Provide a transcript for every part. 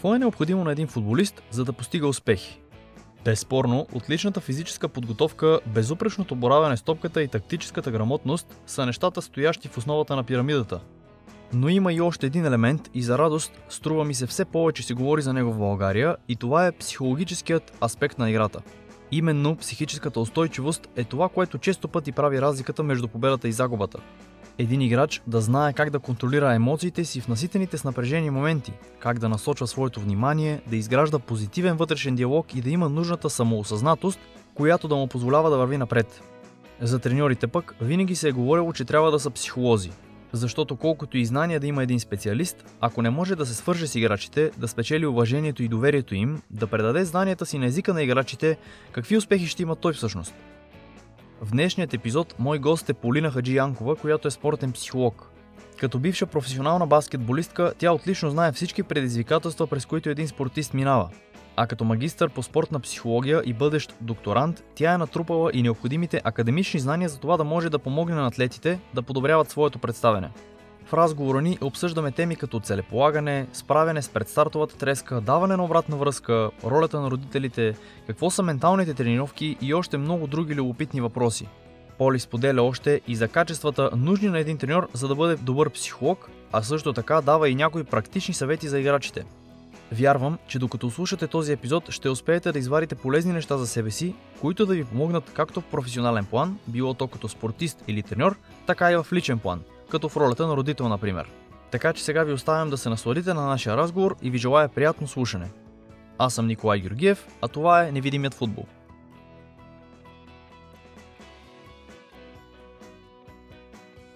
Какво е необходимо на един футболист, за да постига успехи? Безспорно, отличната физическа подготовка, безупречното боравене с топката и тактическата грамотност са нещата стоящи в основата на пирамидата. Но има и още един елемент и за радост, струва ми се все повече се говори за него в България и това е психологическият аспект на играта. Именно психическата устойчивост е това, което често пъти прави разликата между победата и загубата един играч да знае как да контролира емоциите си в наситените с напрежение моменти, как да насочва своето внимание, да изгражда позитивен вътрешен диалог и да има нужната самоосъзнатост, която да му позволява да върви напред. За треньорите пък винаги се е говорило, че трябва да са психолози, защото колкото и знания да има един специалист, ако не може да се свърже с играчите, да спечели уважението и доверието им, да предаде знанията си на езика на играчите, какви успехи ще има той всъщност – в днешният епизод мой гост е Полина Хаджи Янкова, която е спортен психолог. Като бивша професионална баскетболистка, тя отлично знае всички предизвикателства, през които един спортист минава. А като магистър по спортна психология и бъдещ докторант, тя е натрупала и необходимите академични знания за това да може да помогне на атлетите да подобряват своето представяне. В разговора ни обсъждаме теми като целеполагане, справяне с предстартовата треска, даване на обратна връзка, ролята на родителите, какво са менталните тренировки и още много други любопитни въпроси. Поли споделя още и за качествата нужни на един треньор, за да бъде добър психолог, а също така дава и някои практични съвети за играчите. Вярвам, че докато слушате този епизод, ще успеете да извадите полезни неща за себе си, които да ви помогнат както в професионален план, било то като спортист или треньор, така и в личен план – като в ролята на родител, например. Така че сега ви оставям да се насладите на нашия разговор и ви желая приятно слушане. Аз съм Николай Георгиев, а това е Невидимият футбол.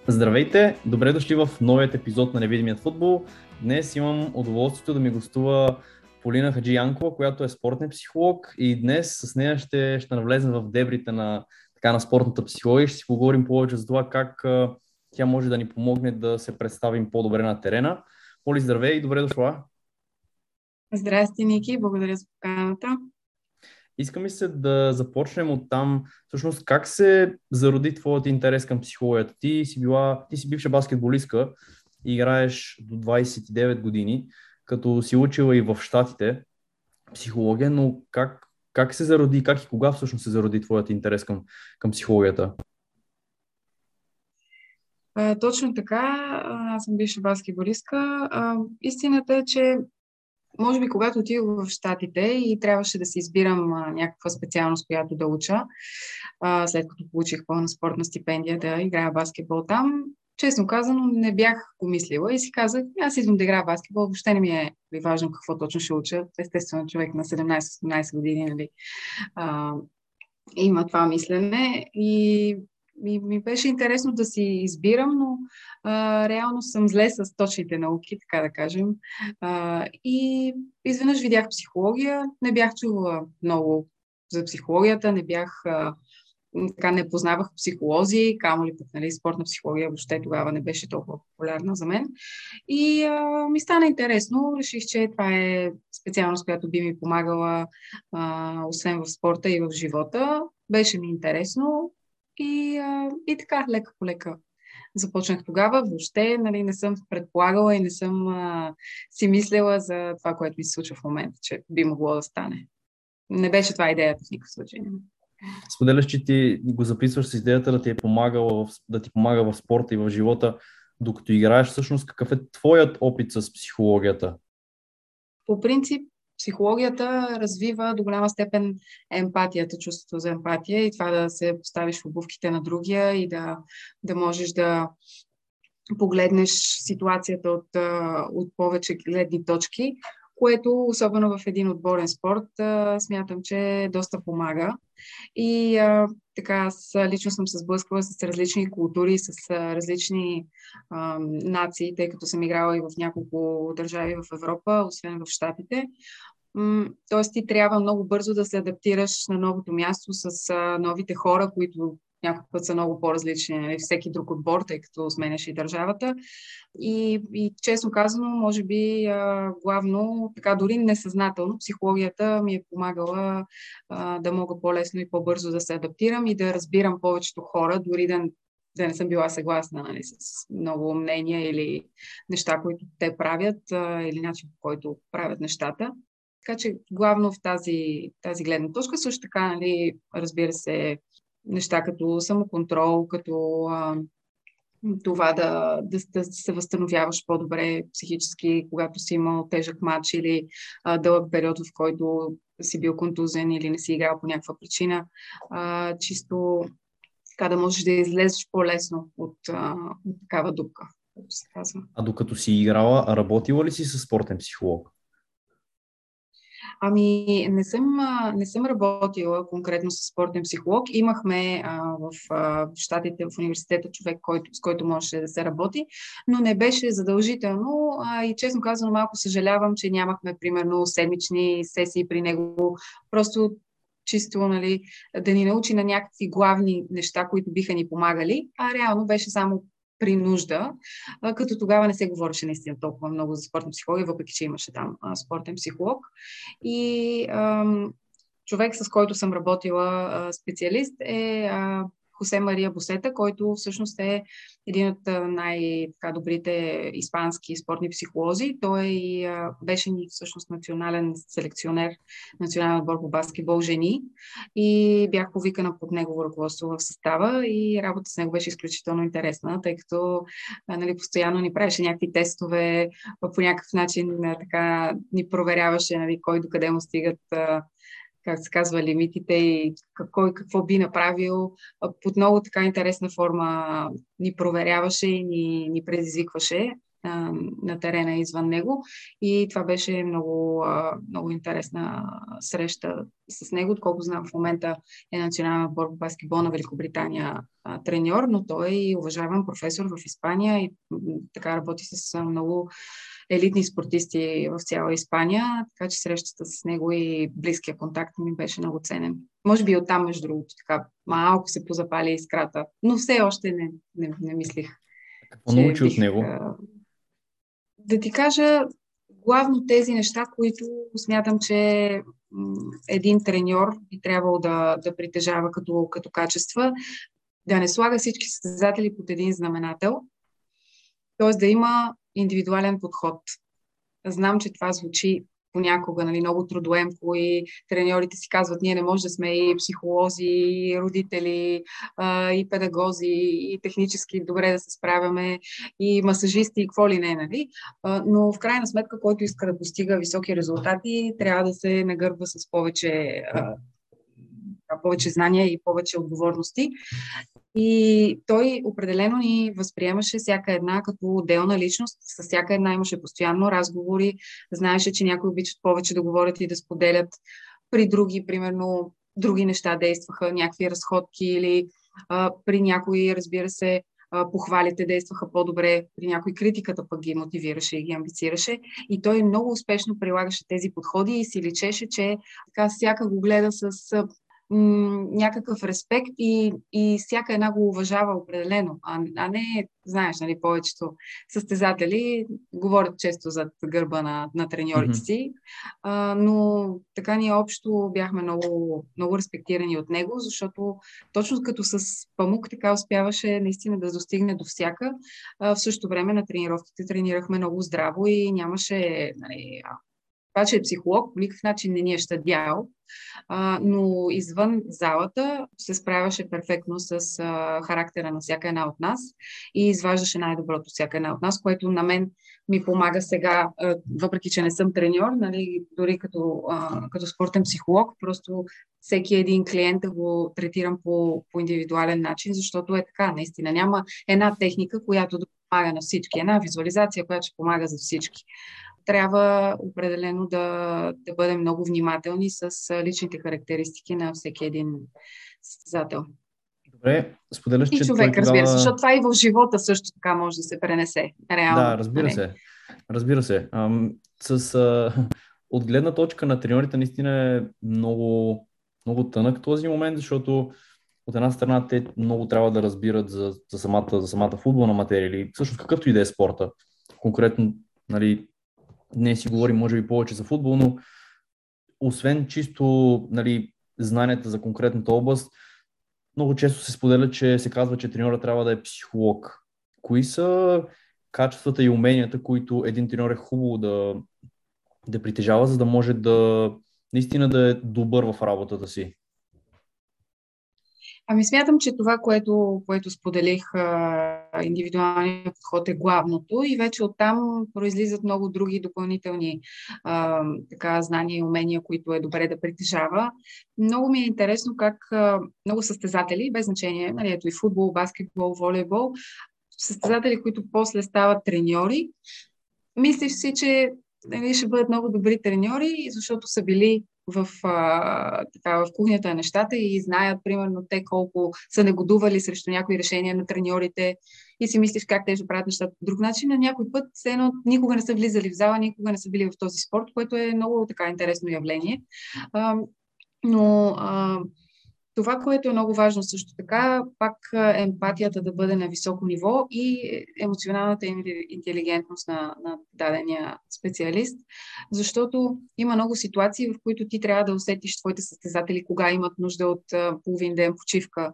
Здравейте! Добре дошли в новият епизод на Невидимият футбол. Днес имам удоволствието да ми гостува Полина Хаджи Янкова, която е спортен психолог и днес с нея ще, ще навлезем в дебрите на, така, на спортната психология. Ще си поговорим повече за това как тя може да ни помогне да се представим по-добре на терена. Поли, здравей и добре дошла! Здрасти, Ники, благодаря за поканата. Искам се да започнем от там, всъщност как се зароди твоят интерес към психологията? Ти си, била, ти си бивша баскетболистка и играеш до 29 години, като си учила и в Штатите психология, но как, как се зароди, как и кога всъщност се зароди твоят интерес към, към психологията? Точно така, аз съм бивша баскетболистка. А, истината е, че може би когато отидох в Штатите и трябваше да си избирам някаква специалност, която да уча, след като получих пълна спортна стипендия да играя баскетбол там, честно казано не бях помислила и си казах, аз идвам да играя баскетбол, въобще не ми е важно какво точно ще уча. Естествено, човек на 17-18 години нали, а, има това мислене и ми, ми беше интересно да си избирам, но а, реално съм зле с точните науки, така да кажем. А, и изведнъж видях психология, не бях чувала много за психологията, не бях а, така не познавах психолози, камо ли пък, нали, спортна психология въобще тогава не беше толкова популярна за мен. И а, ми стана интересно, реших, че това е специалност, която би ми помагала, а, освен в спорта и в живота. Беше ми интересно, и, а, и така, лека по лека започнах тогава. Въобще нали, не съм предполагала и не съм а, си мислила за това, което ми се случва в момента, че би могло да стане. Не беше това идеята в никакъв случай. Споделяш, че ти го записваш с идеята да ти е помагала, да ти помага в спорта и в живота, докато играеш. Всъщност, какъв е твоят опит с психологията? По принцип, психологията развива до голяма степен емпатията, чувството за емпатия и това да се поставиш в обувките на другия и да, да можеш да погледнеш ситуацията от, от повече гледни точки, което особено в един отборен спорт смятам, че доста помага. И така, аз лично съм се сблъсквала с различни култури, с различни а, нации, тъй като съм играла и в няколко държави в Европа, освен в Штатите. Тоест ти трябва много бързо да се адаптираш на новото място с а, новите хора, които някой път са много по-различни, нали, всеки друг отбор, тъй като сменяш и държавата. И, и честно казано, може би а, главно, така дори несъзнателно, психологията ми е помагала а, да мога по-лесно и по-бързо да се адаптирам и да разбирам повечето хора, дори да да не съм била съгласна нали, с много мнения или неща, които те правят а, или начин по който правят нещата. Така че главно в тази, тази гледна точка също така, нали, разбира се, неща като самоконтрол, като а, това да, да, да се възстановяваш по-добре психически, когато си имал тежък матч или а, дълъг период, в който си бил контузен или не си играл по някаква причина. А, чисто така да можеш да излезеш по-лесно от, а, от такава дупка, се казва. А докато си играла, работила ли си с спортен психолог? Ами, не съм, не съм работила конкретно с спортен психолог. Имахме в щатите, в университета човек, който, с който можеше да се работи, но не беше задължително. И честно казано, малко съжалявам, че нямахме, примерно, седмични сесии при него. Просто чисто нали, да ни научи на някакви главни неща, които биха ни помагали, а реално беше само при нужда, като тогава не се говореше наистина толкова много за спортна психология, въпреки че имаше там спортен психолог. И човек, с който съм работила специалист е Хосе Мария Босета, който всъщност е един от най-добрите испански спортни психолози. Той и, беше ни всъщност национален селекционер, национален отбор по баскетбол жени и бях повикана под негово ръководство в състава и работа с него беше изключително интересна, тъй като нали, постоянно ни правеше някакви тестове, по някакъв начин така ни проверяваше нали, кой докъде му стигат как се казва, лимитите и какво и какво би направил. Под много така интересна форма ни проверяваше и ни, ни предизвикваше а, на терена извън него. И това беше много, а, много интересна среща с него. Отколко знам, в момента е национален отбор по баскетбол на Великобритания а, треньор, но той е уважаван професор в Испания и така работи с много елитни спортисти в цяла Испания, така че срещата с него и близкия контакт ми беше много ценен. Може би оттам, между другото, така малко се позапали искрата, но все още не, не, не мислих. Какво научи бих, от него? Да ти кажа, главно тези неща, които смятам, че един треньор би трябвало да, да притежава като, като качества, да не слага всички състезатели под един знаменател, т.е. да има индивидуален подход. Знам, че това звучи понякога нали, много трудоемко и треньорите си казват, ние не може да сме и психолози, и родители, и педагози, и технически добре да се справяме, и масажисти, и какво ли не, нали? Но в крайна сметка, който иска да постига високи резултати, трябва да се нагърба с повече повече знания и повече отговорности. И той определено ни възприемаше всяка една като отделна личност. С всяка една имаше постоянно разговори. Знаеше, че някои обичат повече да говорят и да споделят. При други, примерно, други неща действаха, някакви разходки или а, при някои, разбира се, а, похвалите действаха по-добре, при някои критиката пък ги мотивираше и ги амбицираше. И той много успешно прилагаше тези подходи и си личеше, че така всяка го гледа с м- някакъв респект и, и всяка една го уважава определено, а, а не, знаеш, нали, повечето състезатели говорят често зад гърба на, на треньорите си, а, но така ние общо бяхме много, много респектирани от него, защото точно като с памук така успяваше наистина да достигне до всяка. А, в същото време на тренировките тренирахме много здраво и нямаше нали, това, че е психолог, по никакъв начин не ни е щадял, а, но извън залата се справяше перфектно с а, характера на всяка една от нас и изваждаше най-доброто всяка една от нас, което на мен ми помага сега, а, въпреки че не съм треньор, нали, дори като, а, като спортен психолог, просто всеки един клиент да го третирам по, по индивидуален начин, защото е така, наистина. Няма една техника, която да помага на всички, една визуализация, която ще помага за всички трябва определено да, да бъдем много внимателни с личните характеристики на всеки един състезател. Добре, споделяш, и че човек, тогава... разбира се, защото това и в живота също така може да се пренесе. Реално. Да, разбира. Нали? се. Разбира се. Ам, с, а, от гледна точка на треньорите наистина е много, много тънък този момент, защото от една страна те много трябва да разбират за, за, самата, за самата футболна материя или всъщност какъвто и да е спорта. Конкретно нали, Днес си говорим, може би, повече за футбол, но освен чисто нали, знанията за конкретната област, много често се споделя, че се казва, че треньора трябва да е психолог. Кои са качествата и уменията, които един треньор е хубаво да, да притежава, за да може да наистина да е добър в работата си? Ами смятам, че това, което, което споделих, индивидуалният подход е главното и вече оттам произлизат много други допълнителни а, така, знания и умения, които е добре да притежава. Много ми е интересно как а, много състезатели, без значение, нали, ето и футбол, баскетбол, волейбол, състезатели, които после стават треньори, мислиш си, че нали, ще бъдат много добри треньори, защото са били в, а, така, в кухнята на нещата и знаят, примерно, те колко са негодували срещу някои решения на треньорите и си мислиш как те ще правят нещата по друг начин. На някой път, все едно, никога не са влизали в зала, никога не са били в този спорт, което е много така интересно явление. А, но а, това, което е много важно също така, пак емпатията да бъде на високо ниво и емоционалната интелигентност на, на дадения специалист, защото има много ситуации, в които ти трябва да усетиш твоите състезатели, кога имат нужда от половин ден почивка,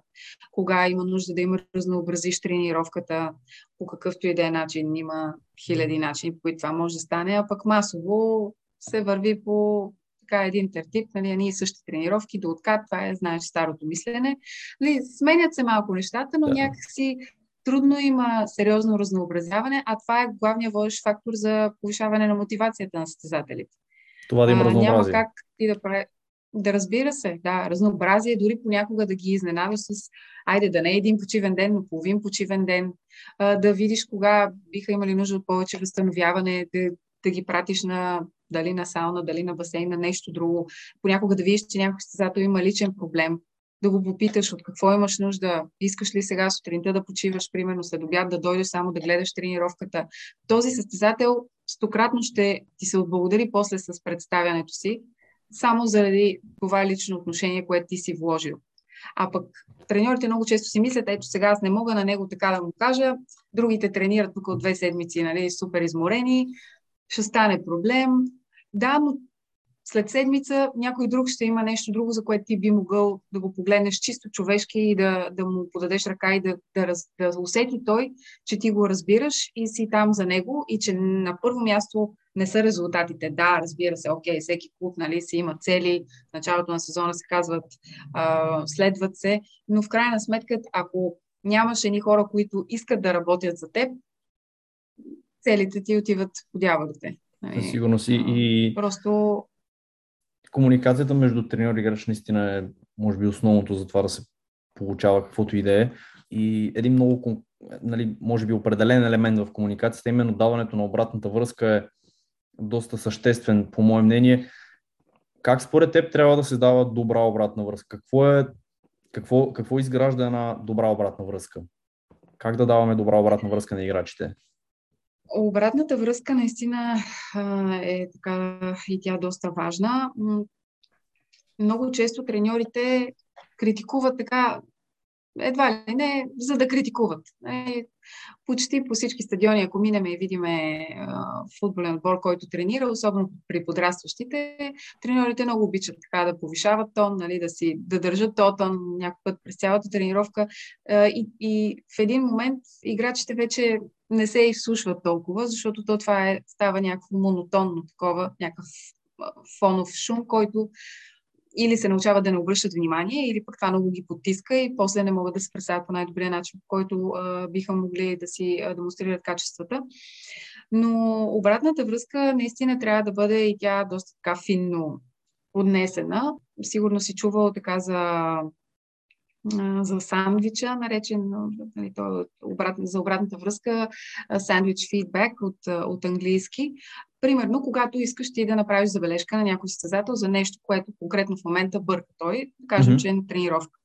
кога има нужда да има разнообразиш тренировката, по какъвто и да е начин. Има хиляди начини, по които това може да стане, а пък масово се върви по така един тертип, нали, ние същи тренировки до откат, това е, знаеш, старото мислене. Нали, сменят се малко нещата, но да. някакси трудно има сериозно разнообразяване, а това е главният водещ фактор за повишаване на мотивацията на състезателите. Това да има разнообразие. Няма как ти да прави да разбира се, да, разнообразие, дори понякога да ги изненадаш с, айде да не е един почивен ден, но половин почивен ден, да видиш кога биха имали нужда от повече възстановяване, да, да ги пратиш на дали на сауна, дали на басейн, на нещо друго. Понякога да видиш, че някой състезател има личен проблем, да го попиташ от какво имаш нужда, искаш ли сега сутринта да почиваш, примерно след обяд да дойдеш само да гледаш тренировката. Този състезател стократно ще ти се отблагодари после с представянето си, само заради това лично отношение, което ти си вложил. А пък треньорите много често си мислят, ето сега аз не мога на него така да му кажа, другите тренират тук от две седмици, нали, супер изморени, ще стане проблем, да, но след седмица някой друг ще има нещо друго, за което ти би могъл да го погледнеш чисто човешки и да, да му подадеш ръка и да, да, раз, да усети той, че ти го разбираш и си там за него и че на първо място не са резултатите. Да, разбира се, окей, всеки клуб нали, си има цели, в началото на сезона се казват, а, следват се, но в крайна сметка, ако нямаш едни хора, които искат да работят за теб, целите ти отиват по дяволите. Със нали? сигурност и, и... Просто... Комуникацията между треньор и играч наистина е, може би, основното за това да се получава каквото и да е. И един много, нали, може би, определен елемент в комуникацията, именно даването на обратната връзка е доста съществен, по мое мнение. Как според теб трябва да се дава добра обратна връзка? Какво е какво, какво изгражда една добра обратна връзка? Как да даваме добра обратна връзка на играчите? Обратната връзка наистина е така и тя доста важна. Много често треньорите критикуват така, едва ли не, за да критикуват. Е, почти по всички стадиони, ако минеме и видиме футболен отбор, който тренира, особено при подрастващите, треньорите много обичат така да повишават тон, нали, да, си, да държат то тон някой път през цялата тренировка. И, и в един момент играчите вече не се изслушват толкова, защото то това е, става някакво монотонно такова, някакъв фонов шум, който или се научават да не обръщат внимание, или пък това много ги потиска и после не могат да се представят по най-добрия начин, по който а, биха могли да си демонстрират качествата. Но обратната връзка наистина трябва да бъде и тя доста така финно поднесена. Сигурно си чувал така за за сандвича, наречен нали, то, обрат, за обратната връзка, сандвич фидбек от, от английски. Примерно, когато искаш ти да направиш забележка на някой състезател за нещо, което конкретно в момента бърка той, да кажем, mm-hmm. че е на тренировка.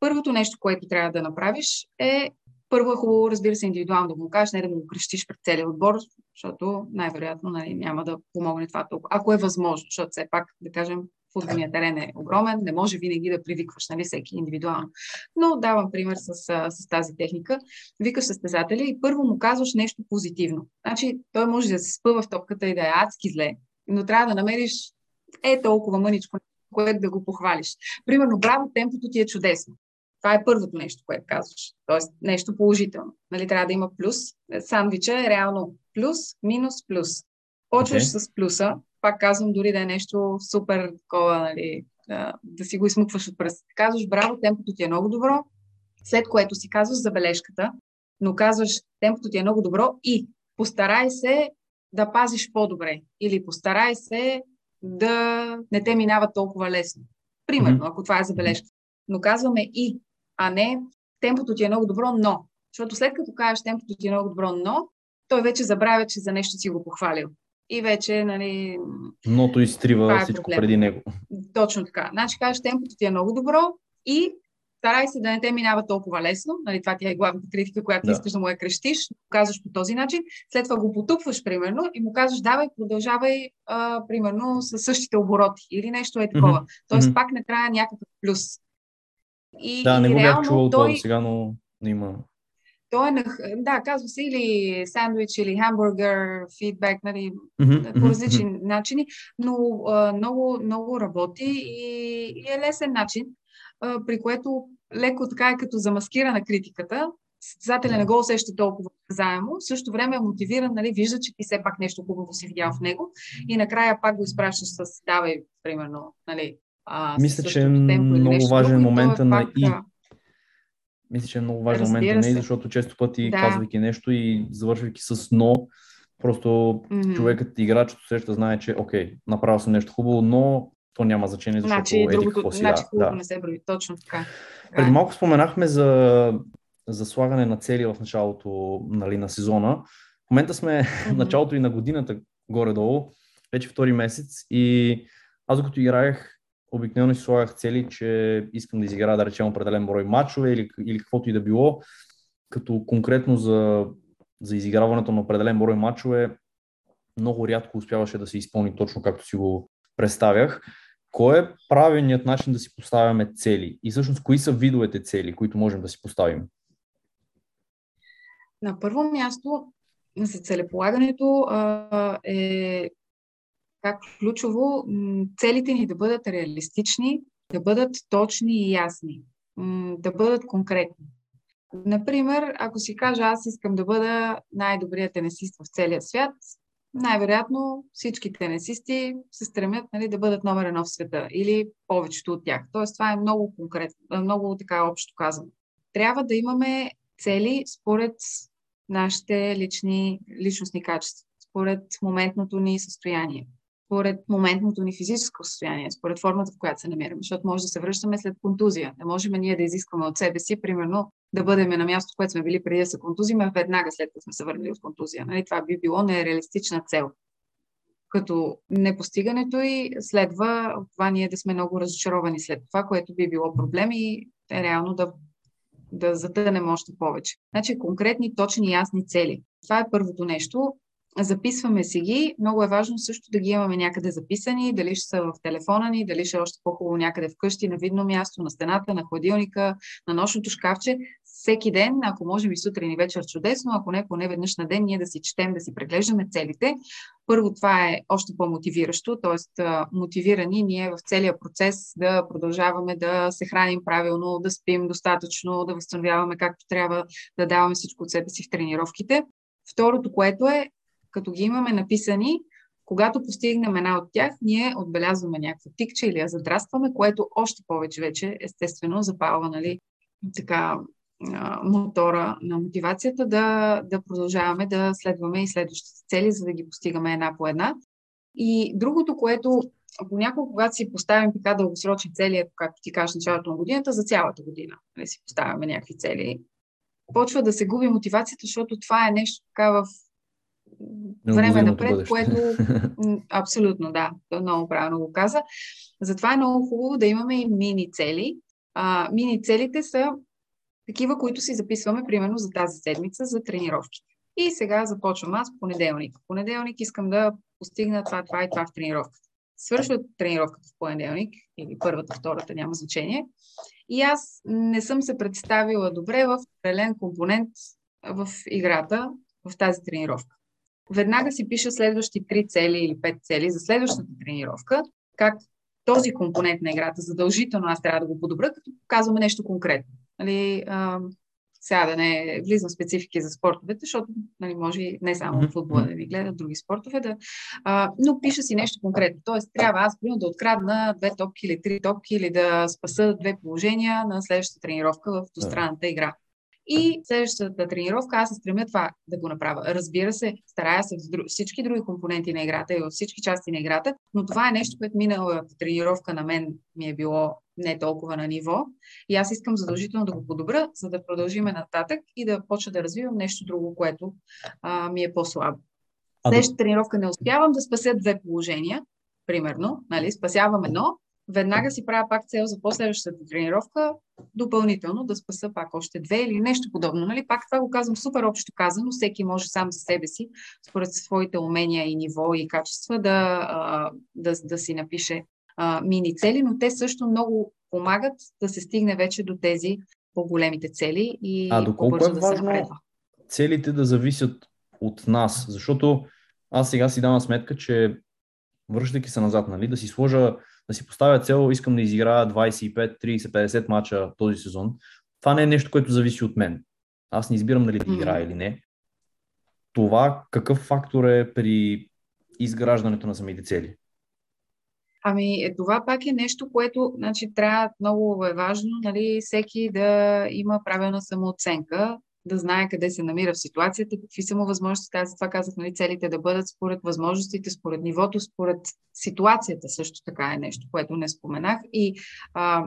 Първото нещо, което трябва да направиш е първо е хубаво, разбира се, индивидуално да му кажеш, не да му крещиш пред целия отбор, защото най-вероятно нали, няма да помогне това толкова. Ако е възможно, защото все пак, да кажем, футболният терен е огромен, не може винаги да привикваш нали, всеки индивидуално. Но давам пример с, с тази техника. Викаш състезателя и първо му казваш нещо позитивно. Значи той може да се спъва в топката и да е адски зле, но трябва да намериш е толкова мъничко, което да го похвалиш. Примерно, браво, темпото ти е чудесно. Това е първото нещо, което казваш. Тоест нещо положително. Нали, трябва да има плюс. Сандвича е реално плюс, минус, плюс. Почваш okay. с плюса, пак казвам, дори да е нещо супер такова, нали, да, си го измукваш от пръстите. Казваш, браво, темпото ти е много добро, след което си казваш забележката, но казваш, темпото ти е много добро и постарай се да пазиш по-добре или постарай се да не те минава толкова лесно. Примерно, ако това е забележка. Но казваме и, а не темпото ти е много добро, но. Защото след като кажеш темпото ти е много добро, но, той вече забравя, че за нещо си го похвалил. И вече, нали... Ното изтрива е всичко проблем. преди него. Точно така. Значи кажеш, темпото ти е много добро и старай се да не те минава толкова лесно. Нали, това ти е главната критика, която да. искаш да му я крещиш. Казваш по този начин. След това го потупваш, примерно, и му казваш, давай, продължавай, а, примерно, с същите обороти или нещо е такова. Mm-hmm. Тоест, mm-hmm. пак накрая някакъв плюс. И, да, и не го бях чувал той... това сега, но има. Той е, на, да, казва се или сандвич, или хамбургер, фидбек, нали, mm-hmm. по различни mm-hmm. начини, но а, много, много работи и, и е лесен начин при което леко така е като замаскира на критиката. Състезателя не го усеща толкова заемо, в същото време е мотивиран, нали, вижда, че ти все пак нещо хубаво си видял в него и накрая пак го изпращаш с давай, примерно, нали, а, Мисля, че е много важен момент е на и. Мисля, че е много важен момент на и, защото често пъти, да. казвайки нещо и завършвайки с но, просто mm-hmm. човекът, играчът усеща, знае, че окей, направил съм нещо хубаво, но то няма значение, защото значи, еди какво си. Значи, да. не се брои. Точно така. Преди малко споменахме за, за слагане на цели в началото нали, на сезона. В момента сме mm-hmm. началото и на годината горе-долу, вече втори месец и аз докато играех, обикновено си слагах цели, че искам да изиграя, да речем, определен брой матчове или, или каквото и да било, като конкретно за, за изиграването на определен брой матчове много рядко успяваше да се изпълни точно както си го представях. Кой е правилният начин да си поставяме цели? И всъщност, кои са видовете цели, които можем да си поставим? На първо място, за целеполагането а, е как ключово целите ни да бъдат реалистични, да бъдат точни и ясни, да бъдат конкретни. Например, ако си кажа, аз искам да бъда най-добрият тенесист в целия свят, най-вероятно всички тенесисти се стремят нали, да бъдат номер едно в света или повечето от тях. Тоест, това е много конкретно, много така общо казано. Трябва да имаме цели според нашите лични, личностни качества, според моментното ни състояние, според моментното ни физическо състояние, според формата, в която се намираме, защото може да се връщаме след контузия. Не можем ние да изискваме от себе си, примерно, да бъдем на място, което сме били преди да се контузиме, веднага след като сме се върнали от контузия. Нали? Това би било нереалистична цел. Като непостигането и следва това ние да сме много разочаровани след това, което би било проблем и е реално да, да затънем още повече. Значи конкретни, точни, ясни цели. Това е първото нещо записваме си ги. Много е важно също да ги имаме някъде записани, дали ще са в телефона ни, дали ще е още по-хубаво някъде вкъщи, на видно място, на стената, на хладилника, на нощното шкафче. Всеки ден, ако можем и сутрин и вечер чудесно, ако не поне веднъж на ден, ние да си четем, да си преглеждаме целите. Първо, това е още по-мотивиращо, т.е. мотивирани ние в целия процес да продължаваме да се храним правилно, да спим достатъчно, да възстановяваме както трябва, да даваме всичко от себе си в тренировките. Второто, което е като ги имаме написани, когато постигнем една от тях, ние отбелязваме някакво тикче или я задрастваме, което още повече вече, естествено, запалва нали, така, мотора на мотивацията да, да продължаваме да следваме и следващите цели, за да ги постигаме една по една. И другото, което понякога, когато си поставим така дългосрочни цели, както ти кажеш, началото на годината, за цялата година, нали, си поставяме някакви цели, почва да се губи мотивацията, защото това е нещо така в време напред, бъдеще. което абсолютно, да, много правилно го каза. Затова е много хубаво да имаме и мини цели. А, мини целите са такива, които си записваме, примерно, за тази седмица, за тренировките. И сега започвам аз понеделник. В понеделник искам да постигна това, това и това в тренировката. Свършва тренировката в понеделник, или първата, втората, няма значение. И аз не съм се представила добре в определен компонент в играта, в тази тренировка веднага си пиша следващи три цели или пет цели за следващата тренировка, как този компонент на играта задължително аз трябва да го подобра, като показваме нещо конкретно. Нали, а, сега да не влизам в специфики за спортовете, защото нали, може и не само футбола да ви гледат, други спортове, да, а, но пиша си нещо конкретно. Тоест, трябва аз примерно да открадна две топки или три топки или да спаса две положения на следващата тренировка в двустранната игра. И следващата тренировка аз се стремя това да го направя. Разбира се, старая се в всички други компоненти на играта и във всички части на играта, но това е нещо, което миналата тренировка на мен ми е било не толкова на ниво. И аз искам задължително да го подобра, за да продължиме нататък и да почна да развивам нещо друго, което а, ми е по-слабо. Следващата тренировка не успявам да спася две положения, примерно, нали, спасявам едно, веднага си правя пак цел за последващата тренировка, допълнително да спаса пак още две или нещо подобно. Нали? Пак това го казвам супер общо казано, всеки може сам за себе си, според своите умения и ниво и качества, да, да, да си напише мини цели, но те също много помагат да се стигне вече до тези по-големите цели и а доколко е да се целите да зависят от нас, защото аз сега си давам сметка, че връщайки се назад, нали, да си сложа, да си поставя цел, искам да изиграя 25, 30, 50 мача този сезон. Това не е нещо, което зависи от мен. Аз не избирам дали да играя или не. Това какъв фактор е при изграждането на самите цели? Ами, е, това пак е нещо, което значи, трябва много е важно нали, всеки да има правилна самооценка, да знае къде се намира в ситуацията, какви са му възможностите. Аз това казах, нали, целите да бъдат според възможностите, според нивото, според ситуацията също така е нещо, което не споменах. И а,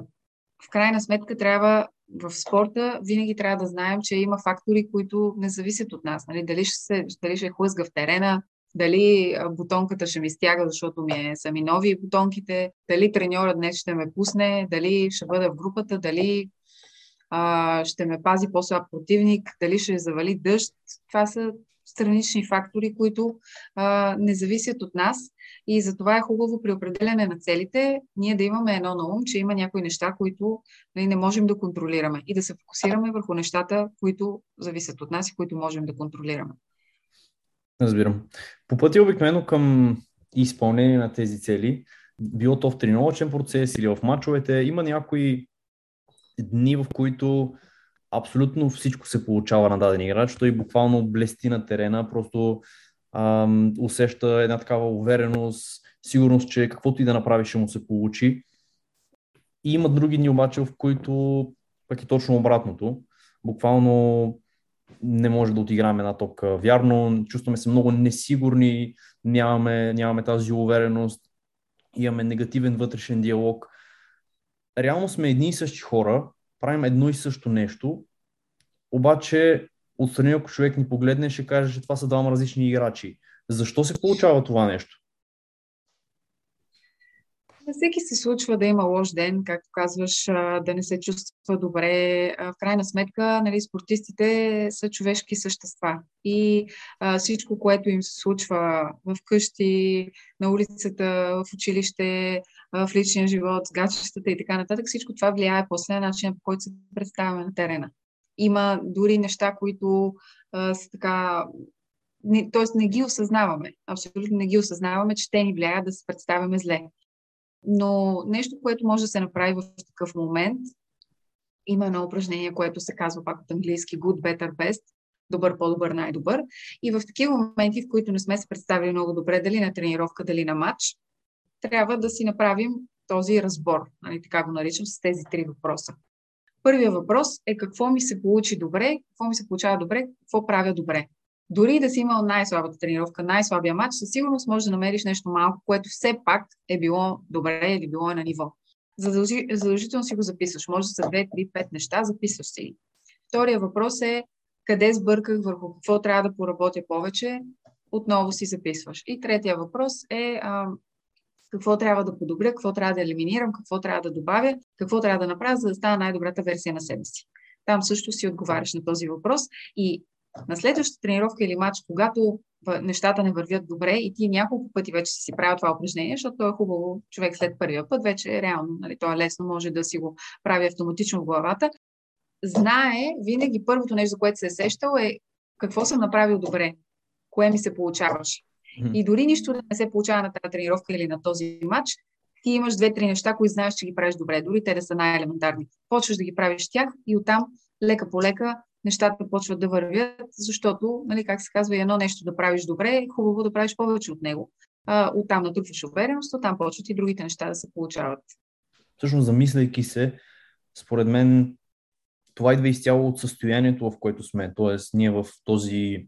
в крайна сметка трябва в спорта винаги трябва да знаем, че има фактори, които не зависят от нас. Нали? Дали, ще се, дали ще е хлъзга в терена, дали бутонката ще ми стяга, защото ми е, са ми нови бутонките, дали треньора днес ще ме пусне, дали ще бъда в групата, дали а, ще ме пази по-слаб противник, дали ще завали дъжд. Това са странични фактори, които а, не зависят от нас и затова е хубаво при определене на целите ние да имаме едно на ум, че има някои неща, които нали, не можем да контролираме и да се фокусираме върху нещата, които зависят от нас и които можем да контролираме. Разбирам. По пътя обикновено към изпълнение на тези цели, било то в тренировъчен процес или в мачовете, има някои дни, в които абсолютно всичко се получава на даден играч. Той буквално блести на терена, просто ам, усеща една такава увереност, сигурност, че каквото и да направи ще му се получи. И има други дни обаче, в които пък е точно обратното. Буквално не може да отиграем една топка вярно, чувстваме се много несигурни, нямаме, нямаме тази увереност, имаме негативен вътрешен диалог. Реално сме едни и същи хора, правим едно и също нещо, обаче отстрани ако човек ни погледне, ще каже, че това са двама различни играчи. Защо се получава това нещо? На всеки се случва да има лош ден, както казваш, да не се чувства добре. В крайна сметка, нали, спортистите са човешки същества. И а, всичко, което им се случва в къщи, на улицата, в училище, в личния живот, с гачествата и така нататък, всичко това влияе после на начина, по който се представяме на терена. Има дори неща, които а, са така т.е. не ги осъзнаваме. Абсолютно не ги осъзнаваме, че те ни влияят да се представяме зле. Но нещо, което може да се направи в такъв момент, има едно упражнение, което се казва пак от английски good, better, best, добър, по-добър, най-добър. И в такива моменти, в които не сме се представили много добре, дали на тренировка, дали на матч, трябва да си направим този разбор, нали, така го наричам, с тези три въпроса. Първият въпрос е какво ми се получи добре, какво ми се получава добре, какво правя добре. Дори да си имал най-слабата тренировка, най-слабия матч, със сигурност можеш да намериш нещо малко, което все пак е било добре или било е на ниво. Задължително си го записваш. Може да са 2, 3, 5 неща, записваш си. Втория въпрос е къде сбърках, върху какво трябва да поработя повече, отново си записваш. И третия въпрос е а, какво трябва да подобря, какво трябва да елиминирам, какво трябва да добавя, какво трябва да направя, за да стана най-добрата версия на себе си. Там също си отговаряш на този въпрос и на следващата тренировка или матч, когато нещата не вървят добре и ти няколко пъти вече си правил това упражнение, защото е хубаво човек след първия път, вече е реално, нали, то е лесно, може да си го прави автоматично в главата. Знае, винаги първото нещо, за което се е сещал е какво съм направил добре, кое ми се получаваше. И дори нищо да не се получава на тази тренировка или на този матч, ти имаш две-три неща, които знаеш, че ги правиш добре, дори те да са най-елементарни. Почваш да ги правиш тях и оттам лека по лека нещата почват да вървят, защото, нали, как се казва, едно нещо да правиш добре, е хубаво да правиш повече от него. А, оттам натрупваш увереност, оттам почват и другите неща да се получават. Всъщност, замисляйки се, според мен това идва изцяло от състоянието, в което сме. Тоест, ние в този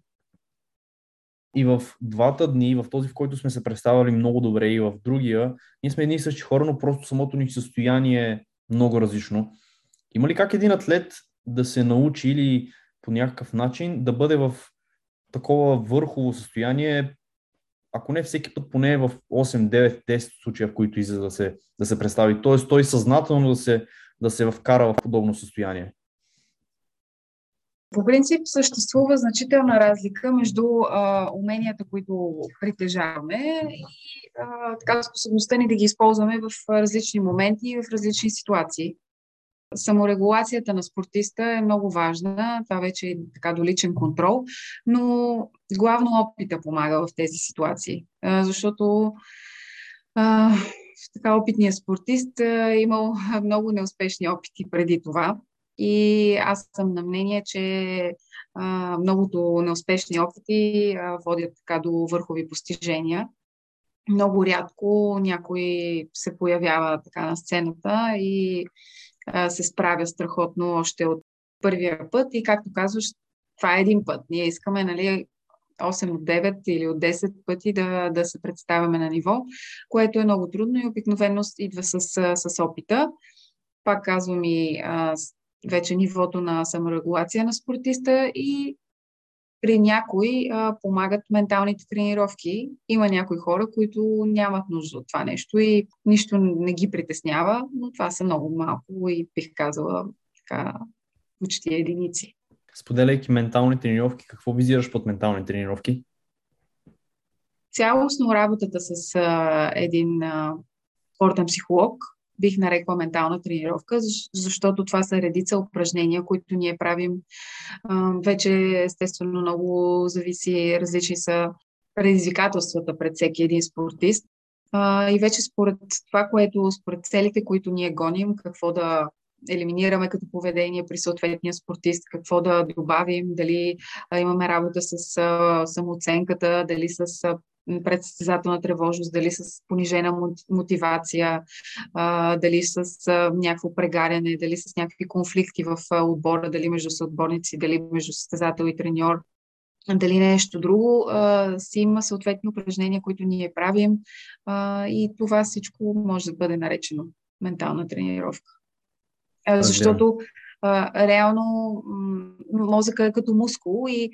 и в двата дни, в този, в който сме се представили много добре и в другия, ние сме едни и същи хора, но просто самото ни състояние е много различно. Има ли как един атлет да се научи или по някакъв начин да бъде в такова върхово състояние, ако не всеки път, поне в 8, 9, 10 случая, в които излиза да се, да се представи. Тоест той съзнателно да се, да се вкара в подобно състояние. По принцип съществува значителна разлика между а, уменията, които притежаваме и а, така, способността ни да ги използваме в различни моменти и в различни ситуации. Саморегулацията на спортиста е много важна, това вече е така до личен контрол, но главно опита помага в тези ситуации, защото а, така опитният спортист е имал много неуспешни опити преди това. И аз съм на мнение, че а, многото неуспешни опити а, водят така до върхови постижения. Много рядко някой се появява така на сцената и се справя страхотно още от първия път. И както казваш, това е един път. Ние искаме, нали, 8 от 9 или от 10 пъти да, да се представяме на ниво, което е много трудно и обикновено идва с, с опита. Пак казвам и а, вече нивото на саморегулация на спортиста и при някои а, помагат менталните тренировки. Има някои хора, които нямат нужда от това нещо и нищо не ги притеснява, но това са много малко и бих казала така почти единици. Споделяйки ментални тренировки, какво визираш под ментални тренировки? Цялостно работата с а, един а, спортен психолог бих нарекла ментална тренировка, защото това са редица упражнения, които ние правим. Вече естествено много зависи, различни са предизвикателствата пред всеки един спортист. И вече според това, което, според целите, които ние гоним, какво да елиминираме като поведение при съответния спортист, какво да добавим, дали имаме работа с самооценката, дали с предсъстезателна тревожност, дали с понижена мотивация, дали с някакво прегаряне, дали с някакви конфликти в отбора, дали между съотборници, дали между състезател и треньор, дали нещо друго, а, си има съответни упражнения, които ние правим а, и това всичко може да бъде наречено ментална тренировка. А, защото а, реално мозъка е като мускул и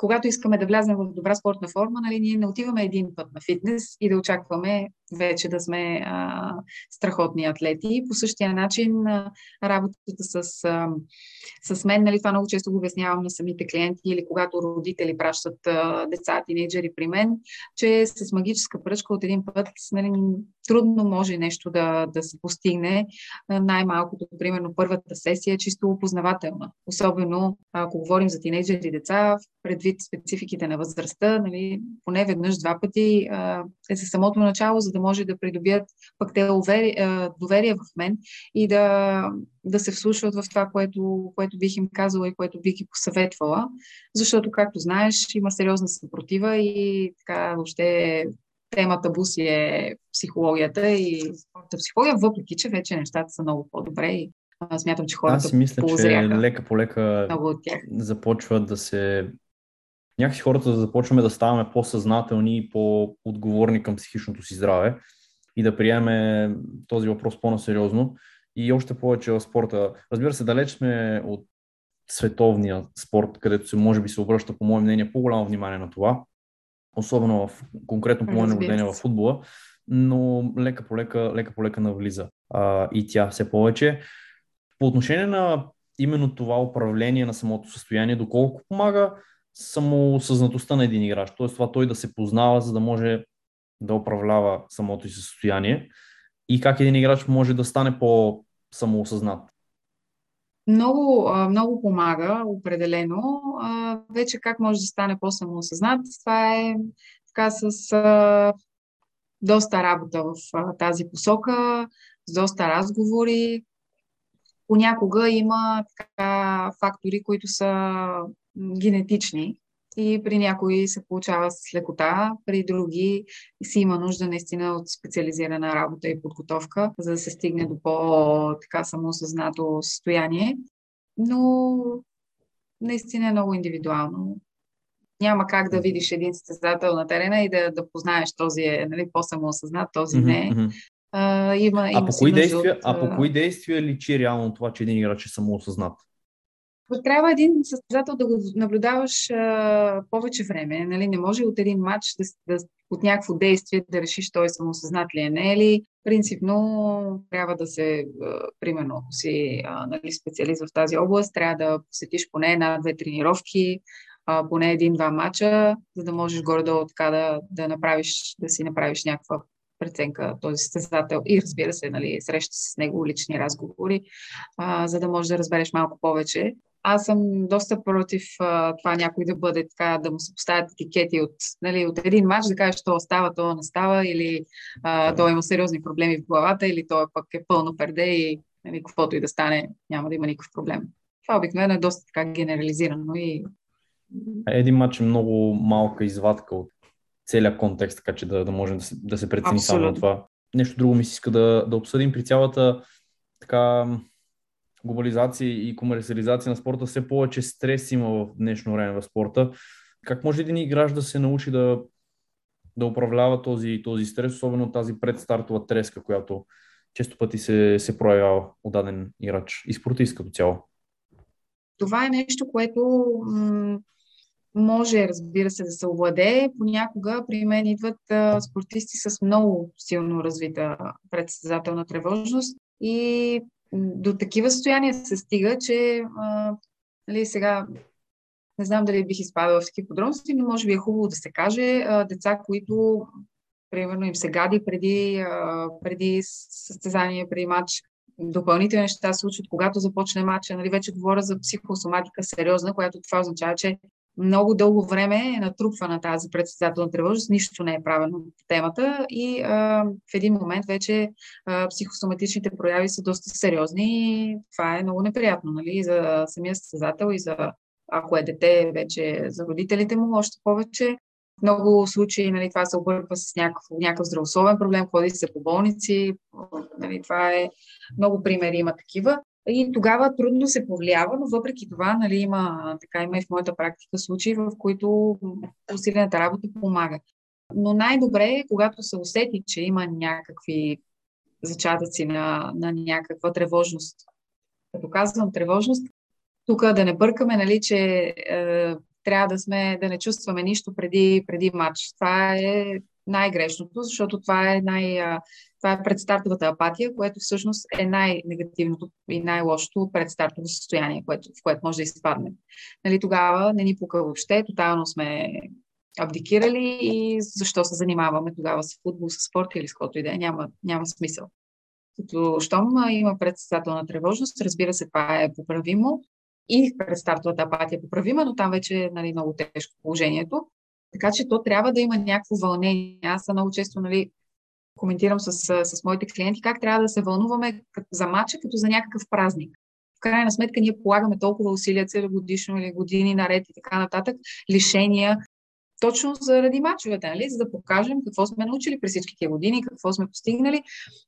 когато искаме да влязем в добра спортна форма, нали, ние не отиваме един път на фитнес и да очакваме вече да сме а, страхотни атлети. По същия начин а, работата с, а, с мен, нали, това много често го обяснявам на самите клиенти или когато родители пращат а, деца, тинейджери при мен, че с магическа пръчка от един път нали, трудно може нещо да, да се постигне. Най-малкото, примерно, първата сесия е чисто опознавателна. Особено ако говорим за тинейджери деца, предвид спецификите на възрастта, нали, поне веднъж, два пъти а, е за самото начало, за да може да придобият пък те увери, а, доверие в мен и да, да се вслушват в това, което, което бих им казала и което бих ги посъветвала. Защото, както знаеш, има сериозна съпротива и така въобще темата буси е психологията и спорта психология, въпреки че вече нещата са много по-добре и смятам, че хората Аз си мисля, че лека по лека започват да се някакси хората да започваме да ставаме по-съзнателни и по-отговорни към психичното си здраве и да приемем този въпрос по-насериозно и още повече в спорта. Разбира се, далеч сме от световния спорт, където се може би се обръща, по мое мнение, по-голямо внимание на това, особено в, конкретно по мое наблюдение в футбола, но лека по лека, лека по лека навлиза а, и тя все повече. По отношение на именно това управление на самото състояние, доколко помага самосъзнатостта на един играч, т.е. това той да се познава, за да може да управлява самото си състояние и как един играч може да стане по-самоосъзнат. Много, много помага, определено. Вече как може да стане по-самоосъзнат, това е така с доста работа в тази посока, с доста разговори. Понякога има така фактори, които са генетични и при някои се получава с лекота, при други си има нужда наистина от специализирана работа и подготовка, за да се стигне до по-така самоосъзнато състояние. Но наистина е много индивидуално. Няма как да видиш един състезател на терена и да, да познаеш този е нали, по-самоосъзнат, този не. Mm-hmm. А, има, има а, по кои действия, от... а по кои действия личи реално това, че един играч е самоосъзнат? Трябва един състезател да го наблюдаваш а, повече време. Нали? Не може от един матч да, да, от някакво действие да решиш той самосъзнат ли е, не е ли. Принципно трябва да се, а, примерно, ако си а, нали, специалист в тази област, трябва да посетиш поне една-две тренировки, а, поне един-два мача, за да можеш горе-долу така да, да, направиш, да си направиш някаква преценка този състезател и разбира се, нали, среща с него лични разговори, а, за да можеш да разбереш малко повече. Аз съм доста против а, това някой да бъде така, да му се поставят етикети от, нали, от един матч, да кажеш, то става, то не става, или а, то има сериозни проблеми в главата, или то пък е пълно перде и нали, каквото и да стане, няма да има никакъв проблем. Това обикновено е доста така генерализирано и един матч е много малка извадка от целият контекст, така че да, да можем да се, да се прецени Абсолютно. само това. Нещо друго ми се иска да, да обсъдим при цялата така глобализация и комерциализация на спорта. Все повече стрес има в днешно време в спорта. Как може един играч да се научи да, да управлява този, този стрес, особено тази предстартова треска, която често пъти се, се проявява от даден играч и спортист като цяло? Това е нещо, което м- може, разбира се, да се овладее. Понякога при мен идват а, спортисти с много силно развита предсъзнателна тревожност и до такива състояния се стига, че а, нали, сега не знам дали бих изпадала в такива подробности, но може би е хубаво да се каже а, деца, които примерно им се гади преди, а, преди състезание, преди матч, допълнителни неща се случват, когато започне матча. Нали, вече говоря за психосоматика сериозна, която това означава, че много дълго време е натрупвана тази председателна тревожност, нищо не е правено по темата и а, в един момент вече а, психосоматичните прояви са доста сериозни и това е много неприятно нали, за самия състезател и за ако е дете, вече за родителите му още повече. В много случаи нали, това се обърква с някакъв, някакъв здравословен проблем, ходи се по болници. Нали, това е много примери има такива. И тогава трудно се повлиява, но въпреки това нали, има, така има и в моята практика случаи, в които усилената работа помага. Но най-добре е, когато се усети, че има някакви зачатъци на, на някаква тревожност. Като казвам тревожност, тук да не бъркаме, нали, че е, трябва да сме, да не чувстваме нищо преди, преди матч. Това е най-грешното, защото това е, най, това е предстартовата апатия, което всъщност е най-негативното и най-лошото предстартово състояние, което, в което може да изпаднем. Нали, тогава не ни пука въобще, тотално сме абдикирали и защо се занимаваме тогава с футбол, с спорт или с каквото и да е, няма, няма смисъл. Като щом има предстателна тревожност, разбира се, това е поправимо и предстартовата апатия е поправима, но там вече е нали, много тежко положението. Така че то трябва да има някакво вълнение. Аз много често нали, коментирам с, с моите клиенти как трябва да се вълнуваме за матча, като за някакъв празник. В крайна сметка ние полагаме толкова усилия целогодишно или години наред и така нататък, лишения, точно заради мачовете, нали? за да покажем какво сме научили през всички тези години, какво сме постигнали.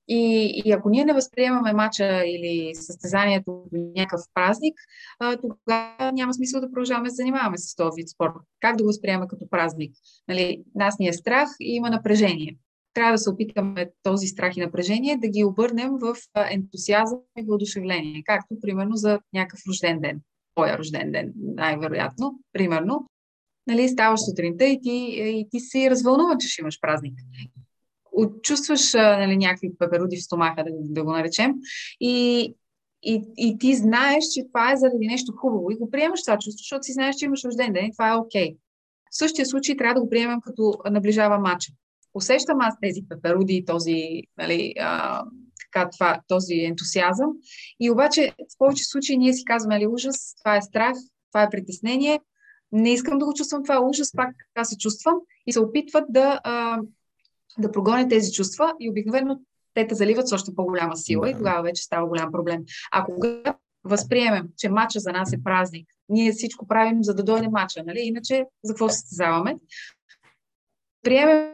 И, и ако ние не възприемаме мача или състезанието до някакъв празник, а, тогава няма смисъл да продължаваме да занимаваме с този вид спорт. Как да го възприемаме като празник? Нали, нас ни е страх и има напрежение. Трябва да се опитаме този страх и напрежение да ги обърнем в ентусиазъм и въодушевление, както примерно за някакъв рожден ден твоя рожден ден, най-вероятно, примерно, нали, ставаш сутринта и ти, и ти си развълнуван, че ще имаш празник. Чувстваш нали, някакви пеперуди в стомаха, да, да го наречем, и, и, и ти знаеш, че това е заради нещо хубаво и го приемаш това чувство, защото си знаеш, че имаш рожден ден и това е окей. Okay. В същия случай трябва да го приемем като наближава матча. Усещам аз тези пеперуди и този, нали, а, така, това, този ентусиазъм. И обаче в повече случаи ние си казваме, нали, ужас, това е страх, това е притеснение, не искам да го чувствам това ужас, пак така се чувствам и се опитват да, а, да прогони тези чувства и обикновено те те заливат с още по-голяма сила да. и тогава вече става голям проблем. А когато възприемем, че матча за нас е празник, ние всичко правим за да дойде матча, нали? Иначе за какво се състезаваме? Приемем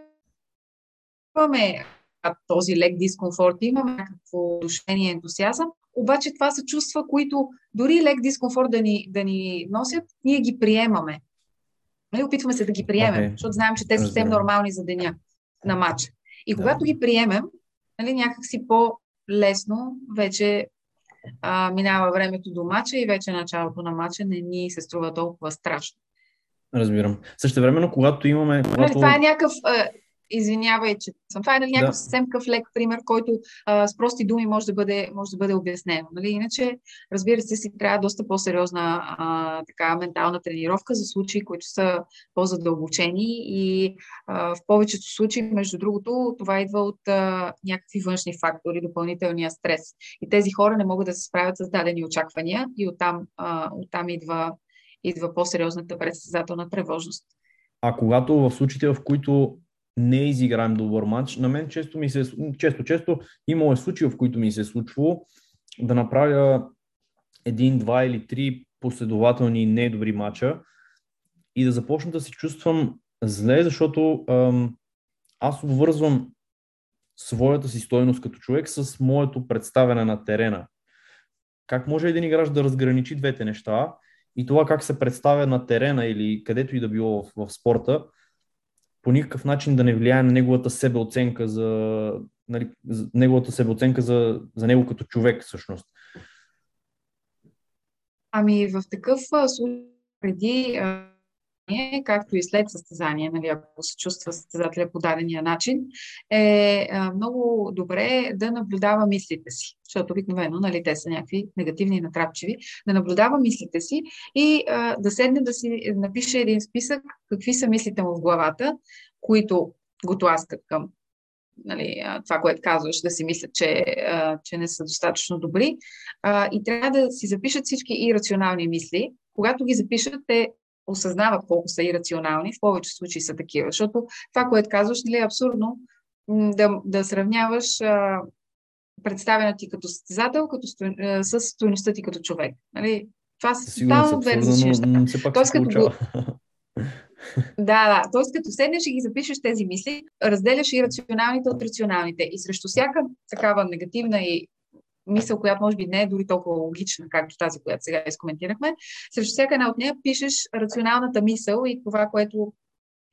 този лек дискомфорт, имаме някакво душение, ентусиазъм, обаче това са чувства, които дори лек дискомфорт да ни, да ни носят, ние ги приемаме. Нали, опитваме се да ги приемем, okay. защото знаем, че те са съвсем нормални за деня на матч. И когато да. ги приемем, нали, някакси по-лесно вече а, минава времето до мача и вече началото на мача не ни се струва толкова страшно. Разбирам. Също времено, когато имаме... Нали, когато... Това е някакъв извинявай, че съм. Това е нали, някакъв да. съвсем къв лек пример, който а, с прости думи може да бъде, може да бъде обяснено. Нали? Иначе, разбира се, си трябва доста по-сериозна а, така, ментална тренировка за случаи, които са по-задълбочени и а, в повечето случаи, между другото, това идва от а, някакви външни фактори, допълнителния стрес. И тези хора не могат да се справят с дадени очаквания и оттам, а, оттам идва, идва по-сериозната предсъзнателна тревожност. А когато в случаите, в които не изиграем добър матч. На мен често ми се, често, често имало е случаи, в които ми се е случвало да направя един, два или три последователни недобри матча и да започна да се чувствам зле, защото ам, аз обвързвам своята си стойност като човек с моето представяне на терена. Как може един играч да разграничи двете неща и това как се представя на терена или където и да било в, в спорта, по никакъв начин да не влияе на неговата себеоценка за, нали, за неговата себеоценка за, за него като човек всъщност. Ами в такъв случай преди както и след състезание, нали, ако се чувства състезателя по дадения начин, е много добре да наблюдава мислите си, защото обикновено нали, те са някакви негативни и натрапчиви, да наблюдава мислите си и а, да седне да си напише един списък какви са мислите му в главата, които го тласкат към нали, това, което казваш, да си мислят, че, че не са достатъчно добри. И трябва да си запишат всички ирационални мисли. Когато ги запишат, те осъзнават колко са ирационални, в повече случаи са такива. Защото това, което казваш, нали, е абсурдно да, да сравняваш а, представена ти като състезател като сто, а, с стоеността ти като човек. Нали? Това са тотално две различни неща. Тоест, като го... Да, да. Тоест, като седнеш и ги запишеш тези мисли, разделяш и рационалните от рационалните. И срещу всяка такава негативна и мисъл, която може би не е дори толкова логична, както тази, която сега изкоментирахме, срещу всяка една от нея пишеш рационалната мисъл и това, което